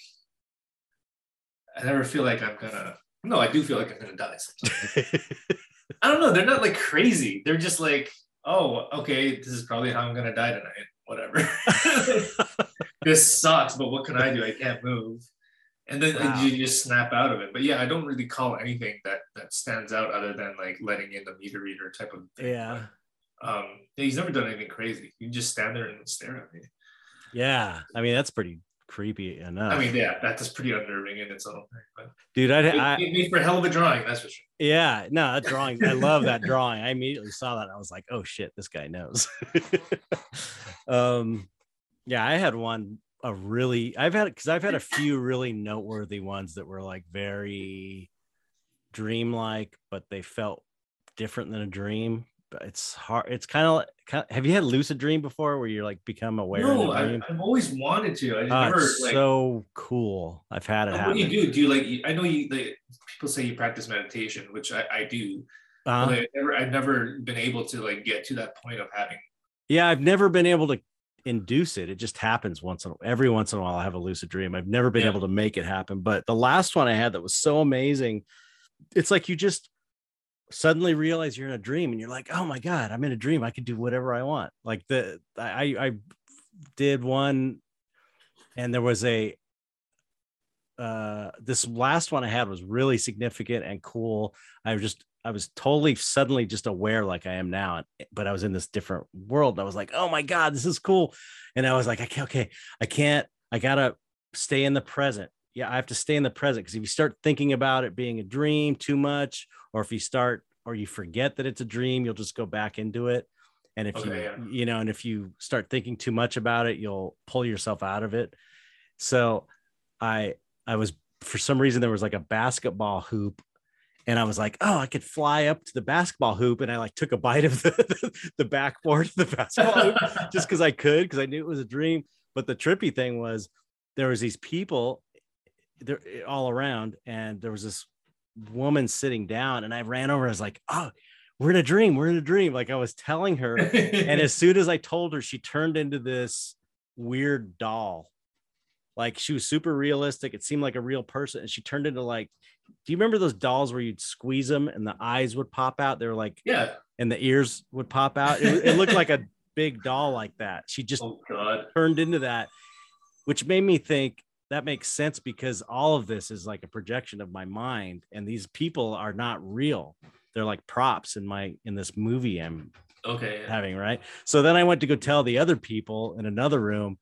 i never feel like i'm gonna no i do feel like i'm gonna die sometimes. i don't know they're not like crazy they're just like oh okay this is probably how i'm gonna die tonight whatever this sucks but what can i do i can't move and then Wow. you just snap out of it but yeah i don't really call anything that that stands out other than like letting in the meter reader type of thing yeah. um, yeah, he's never done anything crazy. You just stand there and stare at me. Yeah. I mean, that's pretty creepy enough. I mean, yeah, that's just pretty unnerving in its own thing. But dude, I, it I it made for a hell of a drawing, that's for sure. yeah, no, that drawing, I love that drawing. I immediately saw that. I was like, oh shit, this guy knows. um, yeah, I had one a really I've had because I've had a few really noteworthy ones that were like very dreamlike, but they felt different than a dream. But it's hard. It's kind of like have you had lucid dream before where you're like become aware No, I. I've always wanted to. I just Oh, never it's like. so cool. I've had it what do you do? Do you like? I know you. Like, people say you practice meditation, which I, I do. Uh-huh. But I never, I've never been able to like get to that point of having. Yeah, I've never been able to induce it. It just happens once in every once in a while. I have a lucid dream. I've never been Yeah. able to make it happen. But the last one I had that was so amazing, it's like you just suddenly realize you're in a dream and you're like, oh my God, I'm in a dream. I can do whatever I want. Like the I I did one and there was a uh this last one I had was really significant and cool. I was just I was totally suddenly just aware like I am now, but I was in this different world. I was like, oh my God, this is cool. And I was like, okay, okay, I can't, I gotta stay in the present. Yeah, I have to stay in the present because if you start thinking about it being a dream too much, or if you start or you forget that it's a dream, you'll just go back into it. And if okay, you, yeah. you know, and if you start thinking too much about it, you'll pull yourself out of it. So I I was for some reason there was like a basketball hoop and I was like, oh, I could fly up to the basketball hoop, and I like took a bite of the the, the backboard of the basketball hoop just because I could, because I knew it was a dream. But the trippy thing was there was these people there eh, all around, and there was this woman sitting down, and I ran over. I was like, oh, we're in a dream. We're in a dream. Like I was telling her, and as soon as I told her, she turned into this weird doll like she was super realistic. It seemed like a real person, and she turned into like. Do you remember those dolls where you'd squeeze them and the eyes would pop out? They were like, yeah, and the ears would pop out. It, it looked like a big doll like that. She just oh, God. turned into that, which made me think that makes sense because all of this is like a projection of my mind, and these people are not real. They're like props in my in this movie I'm okay yeah. having right. So then I went to go tell the other people in another room,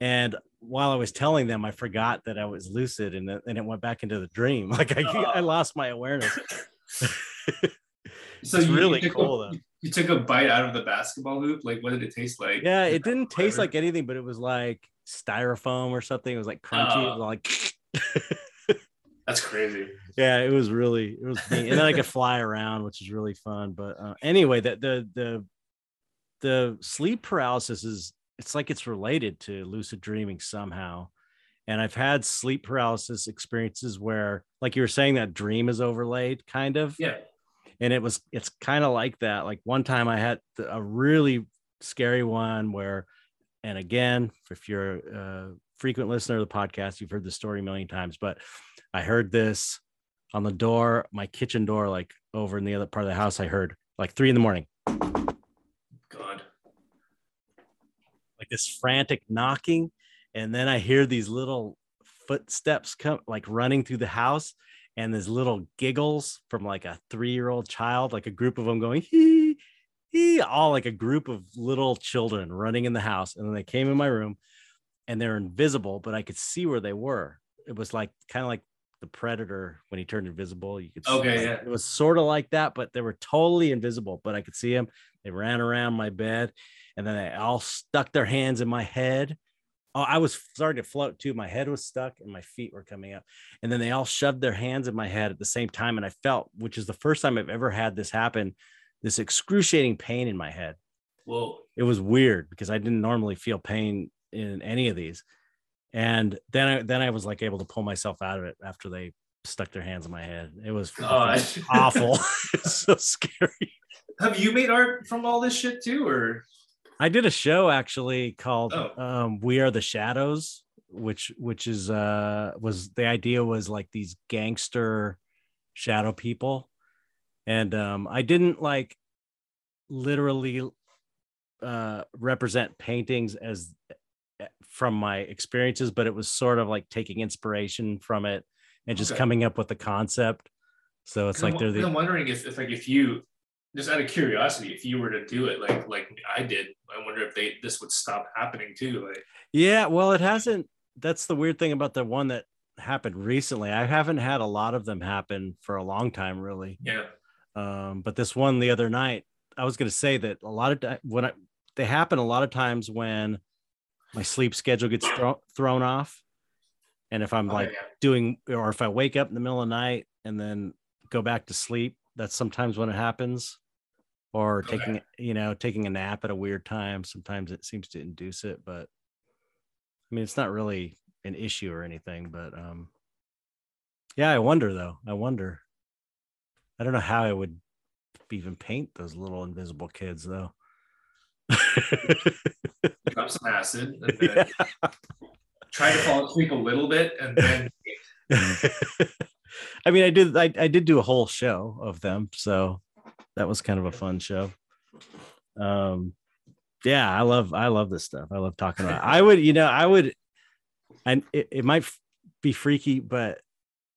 and while I was telling them, I forgot that I was lucid and, uh, and it went back into the dream. Like I, oh. I lost my awareness. so it's really cool a, though. You took a bite out of the basketball hoop. Like, what did it taste like? Yeah, it didn't taste like anything, but it was like styrofoam or something. It was like crunchy. It was like. That's crazy. Yeah, it was really it was neat. and then I could fly around, which is really fun. But uh, anyway, the the the the sleep paralysis is it's like it's related to lucid dreaming somehow. And I've had sleep paralysis experiences where, like you were saying, that dream is overlaid, kind of. Yeah. And it was, it's kind of like that. Like one time I had a really scary one where, and again, if you're a frequent listener of the podcast, you've heard the story a million times, but I heard this on the door, my kitchen door, like over in the other part of the house. I heard like three in the morning. God. Like this frantic knocking and then i hear these little footsteps come like running through the house and there's little giggles from like a three-year-old child like a group of them going hee all like a group of little children running in the house and then they came in my room and they're invisible but i could see where they were it was like kind of like the predator when he turned invisible you could okay see, yeah. it was sort of like that but they were totally invisible but i could see them they ran around my bed and then they all stuck their hands in my head. Oh, I was starting to float too. My head was stuck and my feet were coming up. And then they all shoved their hands in my head at the same time. And I felt, which is the first time I've ever had this happen, this excruciating pain in my head. Whoa. It was weird because I didn't normally feel pain in any of these. And then I then I was like able to pull myself out of it after they stuck their hands in my head. It was awful. it's so scary. Have you made art from all this shit too, or I did a show actually called oh. um, "We Are the Shadows," which which is uh was the idea was like these gangster shadow people, and um, I didn't like literally uh, represent paintings as eh, from my experiences, but it was sort of like taking inspiration from it and just okay. coming up with the concept. So it's like I'm, they're the. I'm wondering if, if like if you just out of curiosity, if you were to do it like like I did, I wonder if they this would stop happening too. Like yeah, well, it hasn't. That's the weird thing about the one that happened recently. I haven't had a lot of them happen for a long time, really. Yeah. Um, but this one the other night, I was going to say that a lot of when I, they happen a lot of times when my sleep schedule gets thro- thrown off, and if I'm oh, like yeah. doing, or if I wake up in the middle of the night and then go back to sleep, that's sometimes when it happens or okay. taking you know taking a nap at a weird time sometimes it seems to induce it but i mean it's not really an issue or anything but um yeah i wonder though i wonder i don't know how i would even paint those little invisible kids though drop some acid and then yeah. try to fall asleep a little bit and then I mean, I did I, I did do a whole show of them, so that was kind of a fun show. Um, yeah, I love I love this stuff. I love talking about. It. I would, you know, I would, and it, it might be freaky, but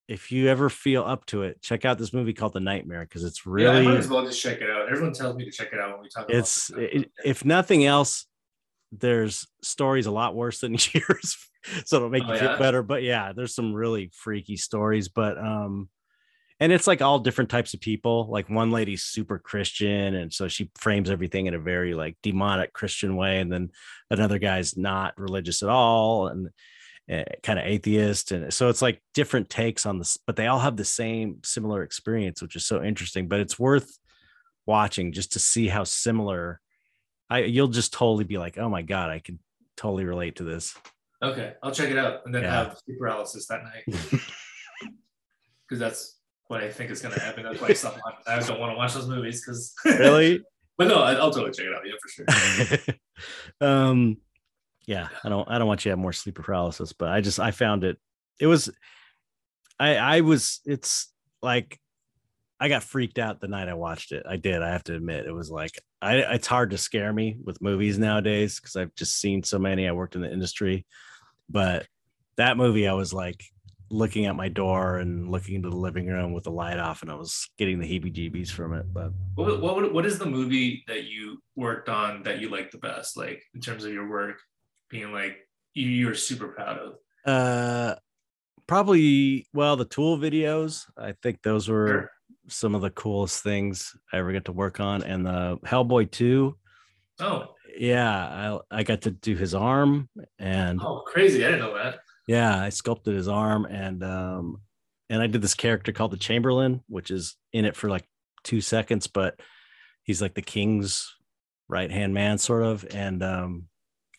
if you ever feel up to it, check out this movie called The Nightmare because it's really. Yeah, I might as well just check it out. Everyone tells me to check it out when we talk. It's it, if nothing else, there's stories a lot worse than yours, so it'll make oh, you feel yeah? better. But yeah, there's some really freaky stories, but um, and it's like all different types of people. Like one lady's super Christian, and so she frames everything in a very like demonic Christian way, and then another guy's not religious at all, and kind of atheist and so it's like different takes on this but they all have the same similar experience which is so interesting but it's worth watching just to see how similar i you'll just totally be like oh my god i can totally relate to this. Okay i'll check it out and then yeah. have sleep paralysis that night. Because that's what i think is going to happen. That's why i don't want to watch those movies because really? But no i'll totally check it out. Yeah for sure. Um yeah i don't i don't want you to have more sleep paralysis but i just i found it it was i i was it's like i got freaked out the night i watched it. I did i have to admit it was like i it's hard to scare me with movies nowadays because i've just seen so many. I worked in the industry but that movie i was like looking at my door and looking into the living room with the light off and i was getting the heebie jeebies from it but what, what, what is the movie that you worked on that you like the best like in terms of your work being like you, you're super proud of? Uh, probably well the Tool videos. I think those were sure. some of the coolest things I ever get to work on, and the Hellboy two. Oh. Yeah, I I got to do his arm and oh crazy! I didn't know that. Yeah, I sculpted his arm and um and I did this character called the Chamberlain, which is in it for like two seconds, but he's like the king's right hand man, sort of. And um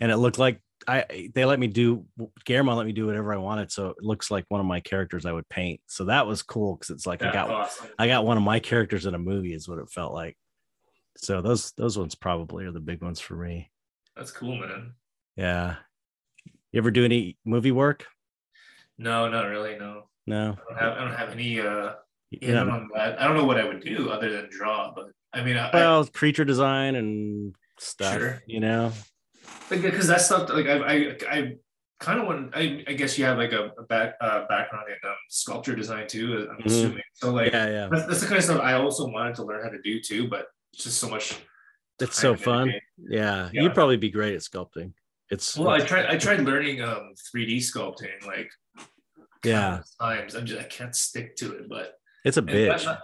and it looked like I they let me do Guillermo let me do whatever I wanted, so it looks like one of my characters I would paint. So that was cool because it's like I got awesome. I got one of my characters in a movie is what it felt like. So those those ones probably are the big ones for me. That's cool, man. Yeah. You ever do any movie work? No, not really. No. No. I don't have, I don't have any. uh yeah, I don't know what I would do other than draw, but I mean, well, I, creature design and stuff. Sure. You know because that's stuff like I I, I kind of want I, I guess you have like a, a back uh, background in um, sculpture design too. I'm mm-hmm. assuming so like yeah yeah that's, that's, the kind of stuff I also wanted to learn how to do too, but it's just so much. It's so fun. Yeah. yeah. you'd probably be great at sculpting. It's well, I tried I tried learning um 3D sculpting like yeah times. I'm just I can't stick to it, but it's a bitch.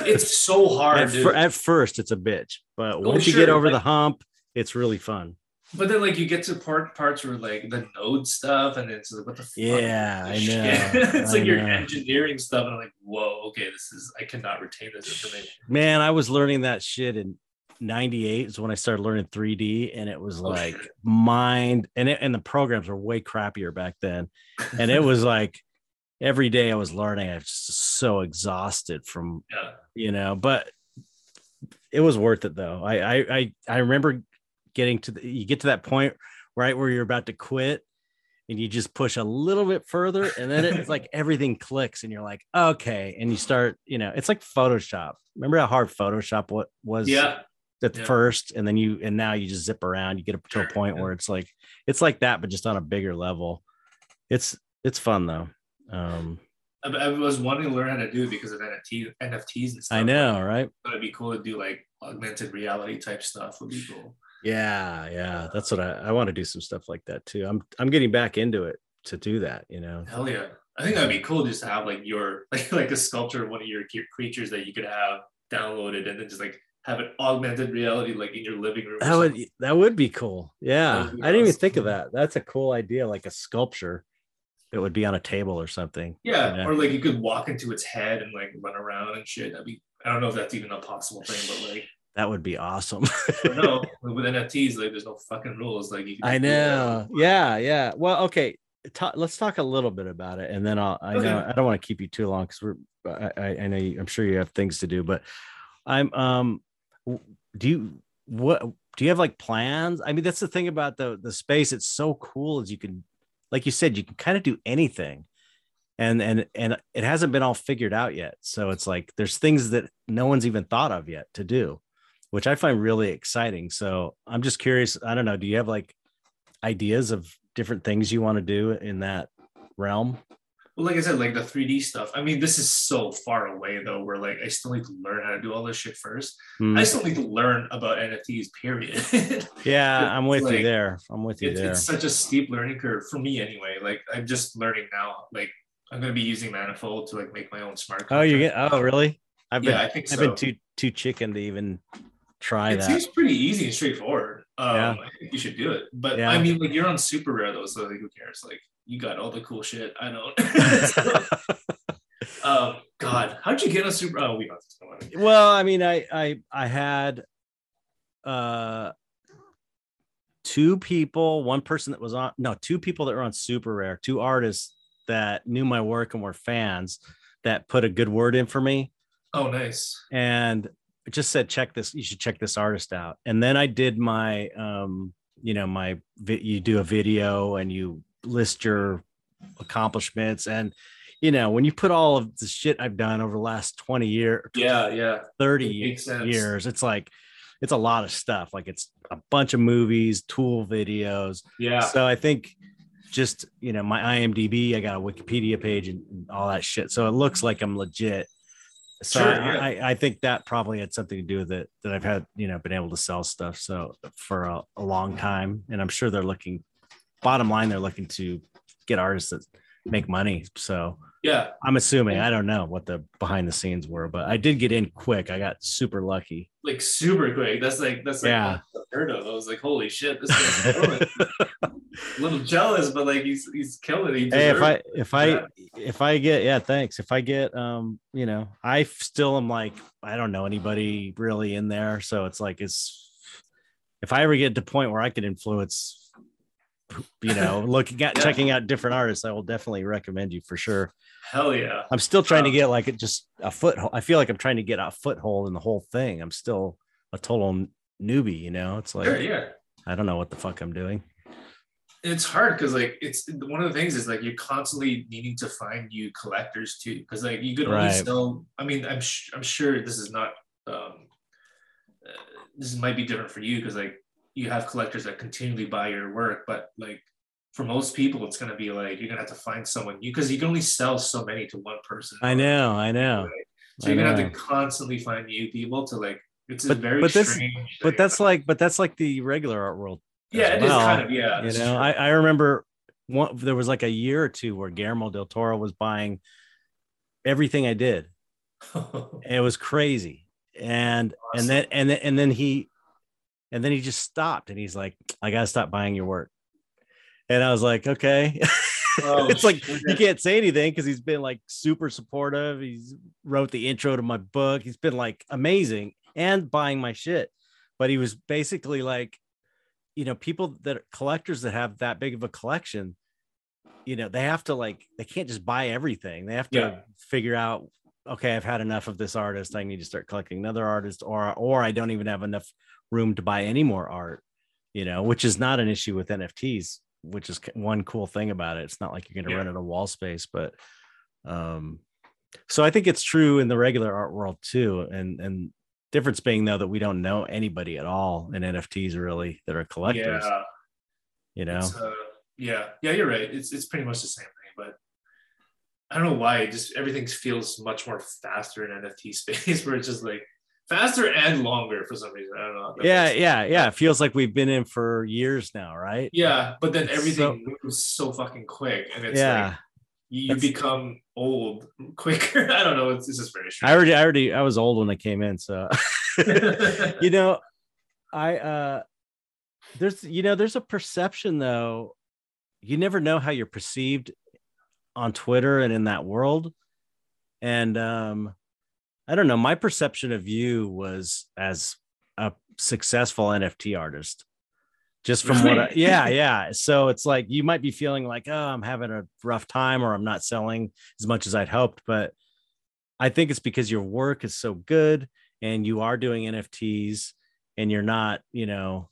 it's so hard. at, for, at, first, it's a bitch, but oh, once oh, you get over like, the hump, it's really fun. But then, like, you get to part parts where like the node stuff, and it's like, what the fuck? Yeah, I know. it's I like know. your engineering stuff, and I'm like, whoa, okay, this is I cannot retain this information. Man, I was learning that shit in '98 is when I started learning 3D, and it was oh, like oh, mind, and it, and the programs were way crappier back then, and it was like every day I was learning, I was just so exhausted from, yeah. you know, but it was worth it though. I I I, I remember getting to the, you get to that point right where you're about to quit and you just push a little bit further and then it's like everything clicks and you're like okay and you start you know it's like photoshop remember how hard photoshop what was yeah at yeah. first and then you and now you just zip around you get up to a point where it's like it's like that but just on a bigger level it's it's fun though um I, I was wanting to learn how to do it because of NFT, NFTs and stuff. I know, right? But it'd be cool to do like augmented reality type stuff would be cool. Yeah, yeah, that's what I, I want to do some stuff like that too. I'm I'm getting back into it to do that. You know. Hell yeah! I think that'd be cool just to have like your like like a sculpture of one of your creatures that you could have downloaded and then just like have an augmented reality like in your living room. That would that would be cool. Yeah, be I didn't even think of that. That's a cool idea, like a sculpture. It would be on a table or something. Yeah, you know? or like you could walk into its head and like run around and shit. That'd be. I don't know if that's even a possible thing, but like that would be awesome. no, with NFTs, like there's no fucking rules. Like I know. Yeah, yeah. Well, okay. Ta- let's talk a little bit about it, and then I'll. I okay. know I don't want to keep you too long because we're. I, I know you, I'm sure you have things to do, but I'm. Um, do you what do you have like plans? I mean, that's the thing about the the space. It's so cool as you can, like you said, you can kind of do anything. and and and it hasn't been all figured out yet so it's like there's things that no one's even thought of yet to do which i find really exciting so i'm just curious i don't know do you have like ideas of different things you want to do in that realm well, like I said, like the 3D stuff. I mean, this is so far away though, where like I still need to learn how to do all this shit first. Hmm. I still need to learn about NFTs, period. yeah i'm with like, you there i'm with you it's, there it's such a steep learning curve for me anyway. Like I'm just learning now. Like I'm gonna be using Manifold to like make my own smart oh you get oh really i've been Yeah, I think i've so. been too too chicken to even try it that seems pretty easy and straightforward. Um, Yeah. I think you should do it. But Yeah. I mean, like you're on SuperRare though, so like who cares? Like you got all the cool shit. I don't. um, God, how'd you get on super? Oh, we don't have to talk about it. well i mean i i i had uh two people one person that was on no two people that were on SuperRare two artists that knew my work and were fans that put a good word in for me Oh, nice. and it just said check this you should check this artist out. And then i did my um you know my you do a video and you list your accomplishments. And you know when you put all of the shit i've done over the last 20 years Yeah, yeah. 30 It years it's like it's a lot of stuff. Like it's a bunch of movies tool videos. Yeah. so i think just you know my imdb i got a wikipedia page and all that shit. So it looks like i'm legit so Sure, I, yeah. I, I think that probably had something to do with it that i've had you know been able to sell stuff so for a, a long time and i'm sure they're looking bottom line they're looking to get artists that make money so Yeah. i'm assuming i don't know what the behind the scenes were but i did get in quick i got super lucky Like super quick. That's like that's like Yeah. Unheard of. I was like, holy shit, this guy's killing a little jealous, but like he's he's killing it. He hey if i if i Yeah. if i get yeah thanks if i get um you know I still am like i don't know anybody really in there so it's like it's if i ever get to the point where i could influence you know looking at Yeah. checking out different artists i will definitely recommend you for sure Hell yeah. i'm still trying to Um, get like just a foothold. i feel like i'm trying to get a foothold in the whole thing i'm still a total newbie you know it's like Sure, yeah. i don't know what the fuck i'm doing it's hard because like it's one of the things is like you're constantly needing to find new collectors too because like you could only Right. sell i mean i'm sh- i'm sure this is not um uh, this might be different for you because like you have collectors that continually buy your work but like for most people it's going to be like you're going to have to find someone new because you can only sell so many to one person i know i know Right? so I you're going to have to constantly find new people to like it's a But- very but this- but that's like but that's like the regular art world yeah it is well, kind of yeah you know. I, I remember one there was like a year or two where guillermo del toro was buying everything i did. It was crazy. And and then and then and then he and then he just stopped and he's like i gotta stop buying your work. And i was like okay. Oh, it's like shit. you can't say anything because he's been like super supportive. He's wrote the intro to my book. He's been like amazing and buying my shit. But he was basically like you know people that collectors that have that big of a collection you know they have to like they can't just buy everything. They have to Yeah. figure out okay i've had enough of this artist. I need to start collecting another artist or or i don't even have enough room to buy any more art you know which is not an issue with nfts which is one cool thing about it. It's not like you're going to Yeah. run out of wall space but um so i think it's true in the regular art world too. And and difference being though that we don't know anybody at all in nfts really that are collectors yeah you know uh, yeah, yeah, you're right. It's it's pretty much the same thing, but I don't know why. It just everything feels much more faster in NFT space, where it's just like faster and longer for some reason. I don't know. yeah yeah yeah it feels like we've been in for years now right yeah, but then It's everything moves so fucking quick, and it's yeah like you, That's- become old quicker. I don't know. It's, it's just very i already i already i was old when i came in so. You know i uh there's you know there's a perception though. You never know how you're perceived on twitter and in that world. And um i don't know. My perception of you was as a successful nft artist just from what I, yeah yeah so it's like you might be feeling like oh i'm having a rough time or i'm not selling as much as i'd hoped but i think it's because your work is so good and you are doing nfts and you're not you know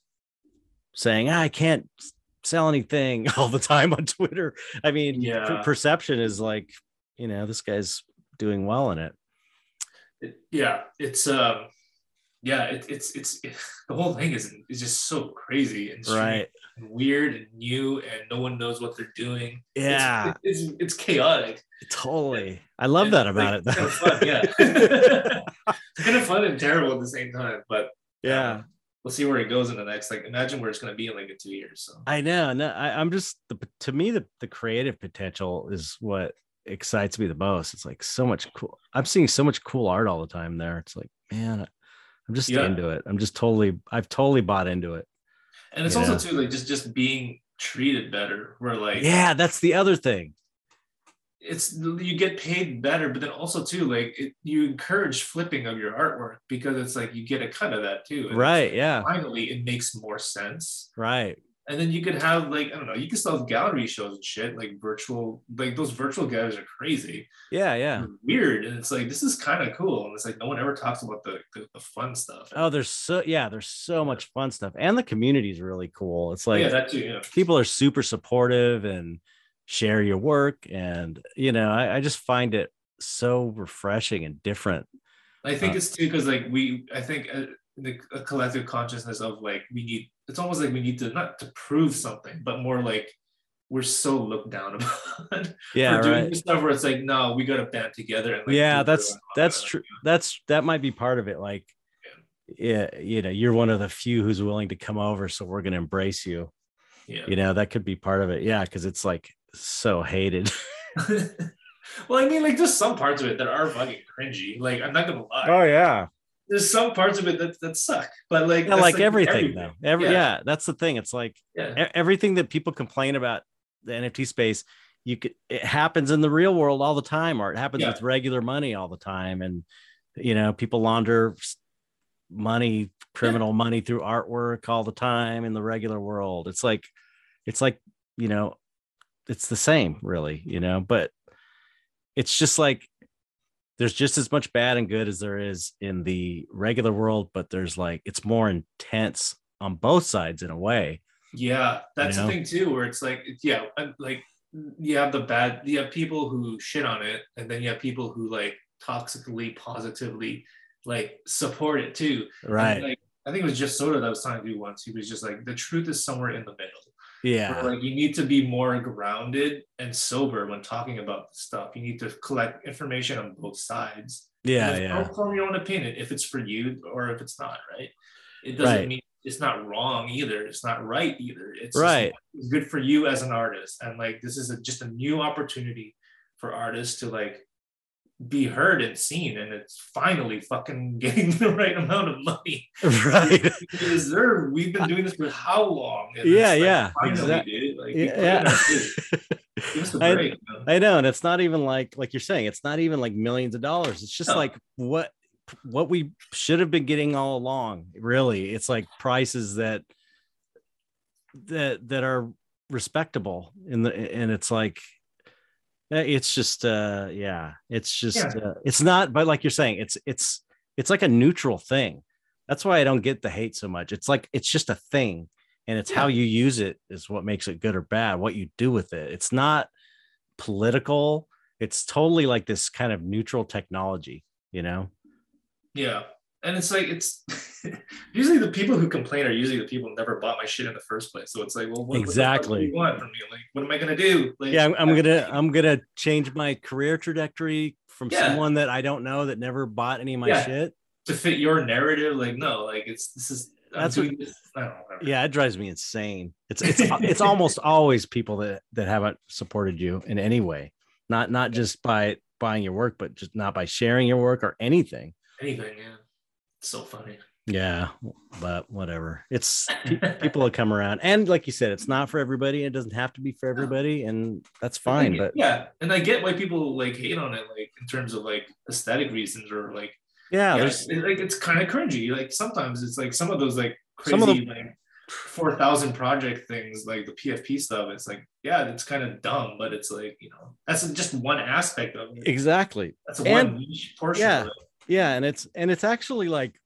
saying "Ah, i can't sell anything all the time on twitter i mean per- Yeah. perception is like you know, this guy's doing well in it. It- yeah, it's um, yeah, it, it's it's the whole thing is is just so crazy and Right. and weird and new, and no one knows what they're doing. Yeah, it's it's, it's chaotic. totally. I love that about like, it. Though. Kind of fun, yeah. it's kind of fun and terrible at the same time, but yeah. um, we'll see where it goes in the next. Like, imagine where it's going to be in like in two years. So I know. No, I, I'm just the to me the the creative potential is what excites me the most. It's like so much cool. I'm seeing so much cool art all the time there. It's like, man, I'm just Yeah. into it. I'm just totally, I've totally bought into it. and it's also too like just just being treated better. Where like Yeah, that's the other thing. it's you get paid better, but then also too like it, you encourage flipping of your artwork because it's like you get a cut of that too. And Right. Yeah. Finally, it makes more sense. Right. And then you could have like I don't know, you can still have gallery shows and shit like virtual, like those virtual galleries are crazy, Yeah. Yeah. They're weird, and it's like this is kind of cool. And it's like no one ever talks about the the, the fun stuff. Oh, there's so yeah, there's so much fun stuff, and the community is really cool. It's like yeah, that too. Yeah. people are super supportive and share your work, and you know, I, I just find it so refreshing and different. I think Uh, it's too because like we, I think uh, the collective consciousness of like we need. It's almost like we need to not to prove something, but more like we're so looked down upon Yeah. for doing Right. this stuff where it's like no, we got to band together. And, like, yeah that's that's true that's that might be part of it like yeah you know you're one of the few who's willing to come over so we're going to embrace you Yeah. you know that could be part of it yeah because it's like so hated well, I mean, like just some parts of it that are fucking cringy. Like I'm not gonna lie. Oh, yeah There's some parts of it that, that suck, but like yeah that's, like everything though every Yeah. yeah. that's the thing it's like Yeah. everything that people complain about the nft space you could it happens in the real world all the time or it happens with regular money all the time and you know people launder money criminal money through artwork all the time in the regular world it's like it's like you know it's the same really you know but it's just like there's just as much bad and good as there is in the regular world but there's like it's more intense on both sides in a way Yeah, that's You know? the thing too, where it's like, yeah, uh, like mm, you have the bad, you have people who shit on it, and then you have people who like toxically, positively, like support it too. And, right like I think it was just Soda that was trying to do once. He was just like, the truth is somewhere in the middle. Yeah like you need to be more grounded and sober when talking about this stuff. You need to collect information on both sides. yeah yeah Don't form your own opinion if it's for you or if it's not, right? It doesn't Right. mean it's not wrong either. It's not right either. It's Right. Just, it's good for you as an artist, and like this is a, just a new opportunity for artists to like be heard and seen, and it's finally fucking getting the right amount of money right we deserve. We've been doing this for how long? And Yeah, like, yeah, finally, exact- dude. Like, yeah, put yeah. our due. Give us a I-. I know, and it's not even like like you're saying, it's not even like millions of dollars. It's just No. like what what we should have been getting all along. Really, it's like prices that that that are respectable in the and it's like it's just uh yeah it's just Yeah. uh, it's not but like you're saying it's it's it's like a neutral thing. That's why i don't get the hate so much. It's like it's just a thing and it's how you use it is what makes it good or bad what you do with it. It's not political. It's totally like this kind of neutral technology you know? Yeah. And it's like it's usually the people who complain are usually the people who never bought my shit in the first place. So it's like, well, what, Exactly. what do you want from me? Like, what am I gonna do? Like, yeah I'm, I'm gonna i'm gonna change my career trajectory from Yeah. someone that i don't know that never bought any of my Yeah. shit to fit your narrative. Like, no, like it's this is That's what- this. I don't know. whatever. yeah it drives me insane it's it's it's almost always people that that haven't supported you in any way not not just by buying your work but just not by sharing your work or anything Anything, yeah. So funny. yeah but whatever it's people will come around and like you said it's not for everybody it doesn't have to be for everybody and that's fine but yeah, and I get why people like hate on it, like in terms of like aesthetic reasons or like yeah yeah, there's it- like it's kind of cringy. Like sometimes it's like some of those like crazy the- like four thousand project things, like the PFP stuff. It's like yeah, it's kind of dumb, but it's like you know that's just one aspect of it. exactly That's and- one niche portion. yeah. Yeah and it's and it's actually like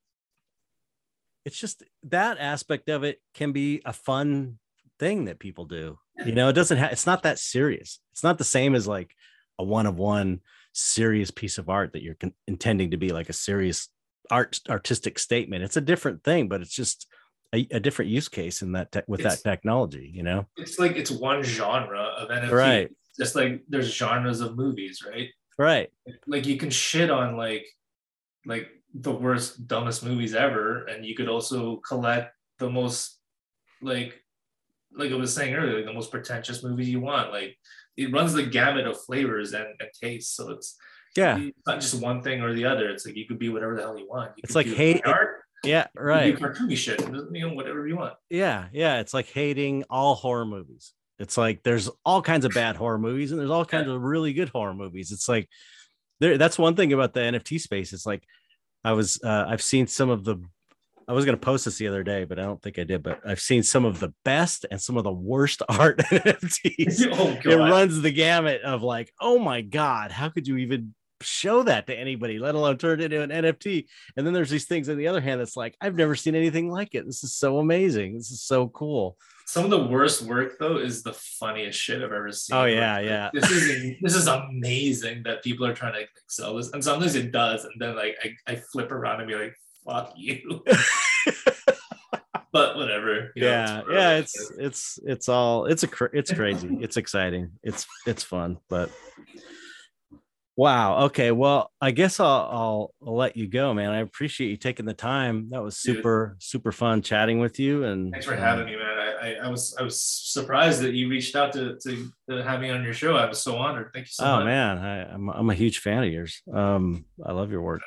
it's just that aspect of it can be a fun thing that people do you know it doesn't have it's not that serious it's not the same as like a one of one serious piece of art that you're con- intending to be like a serious art artistic statement. It's a different thing, but it's just a, a different use case in that te- with It's- that technology. You know, It's like it's one genre of NFT. Right. Just like there's genres of movies, right? right? Like you can shit on like like the worst, dumbest movies ever, and you could also collect the most like like I was saying earlier, like the most pretentious movies you want. Like it runs the gamut of flavors and, and tastes. So it's Yeah, it's not just one thing or the other. It's like you could be whatever the hell you want. You It's like hate- art, yeah, right. do cartoony shit, you know, whatever you want. Yeah, yeah. It's like hating all horror movies. It's like there's all kinds of bad horror movies and there's all kinds of really good horror movies. It's like there that's one thing about the NFT space. It's like I was uh, I've seen some of the I was gonna post this the other day, but I don't think I did. But I've seen some of the best and some of the worst art NFTs. oh It runs the gamut of like, oh my god, how could you even show that to anybody, let alone turn it into an NFT? And then there's these things on the other hand that's like, I've never seen anything like it. This is so amazing. This is so cool. Some of the worst work though is the funniest shit I've ever seen. Oh, yeah, it's yeah. This is this is amazing that people are trying to like, sell this, and sometimes it does, and then like I, I flip around and be like, "Fuck you," but whatever. know, yeah, whatever. yeah. It's it's it's all it's a cr- it's crazy. it's exciting. It's it's fun, but wow. Okay, well, I guess I'll I'll, I'll let you go, man. I appreciate you taking the time. That was Dude. super super fun chatting with you. And Thanks for um, having me, man. I, I, I was I was surprised that you reached out to, to, to have me on your show. I was so honored. Thank you so oh much. Oh man, I, I'm I'm a huge fan of yours. Um, I love your work.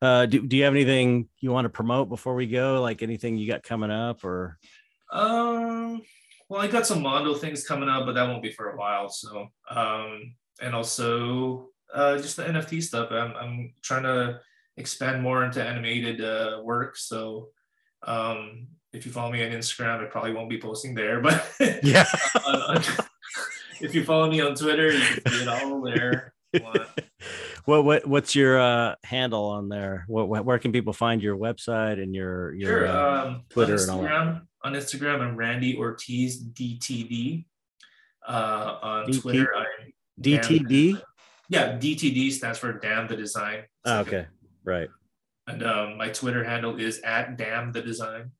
Uh, do do you have anything you want to promote before we go? Like anything you got coming up, or Um, well, I got some Mondo things coming up, but that won't be for a while. So, um, and also uh, just the NFT stuff. I'm, I'm trying to expand more into animated uh, work. So, um, if you follow me on Instagram, I probably won't be posting there, but yeah, if you follow me on Twitter, you can see it all there. what what what's your uh, handle on there? What, what where can people find your website and your your Sure. uh, Um, Twitter on and all that. Instagram, on Instagram, I'm Randy Ortiz DTD. Uh, on DT Twitter, I'm DTD? Yeah, DTD stands for Damn the Design. Oh, okay, right. And um, my Twitter handle is at Damn the Design.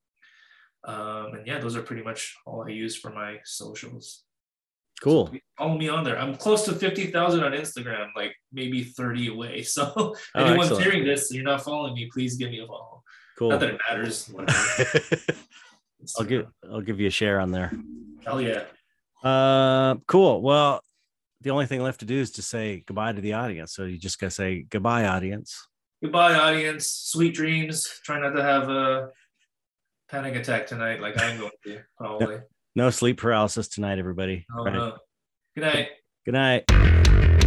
Um, and yeah, those are pretty much all I use for my socials. Cool. Follow me on there. I'm close to 50,000 on Instagram, like maybe 30 away. So Oh, excellent. hearing this, and you're not following me, please give me a follow. Cool. Not that it matters. I'll give I'll give you a share on there. Hell yeah. Uh, cool. Well, the only thing left to do is to say goodbye to the audience. So you just gotta say goodbye, audience. Goodbye, audience. Sweet dreams. Try not to have a panic attack tonight, like I'm going to, probably. No sleep paralysis tonight, everybody. Oh, Right. no. Good night. Good night.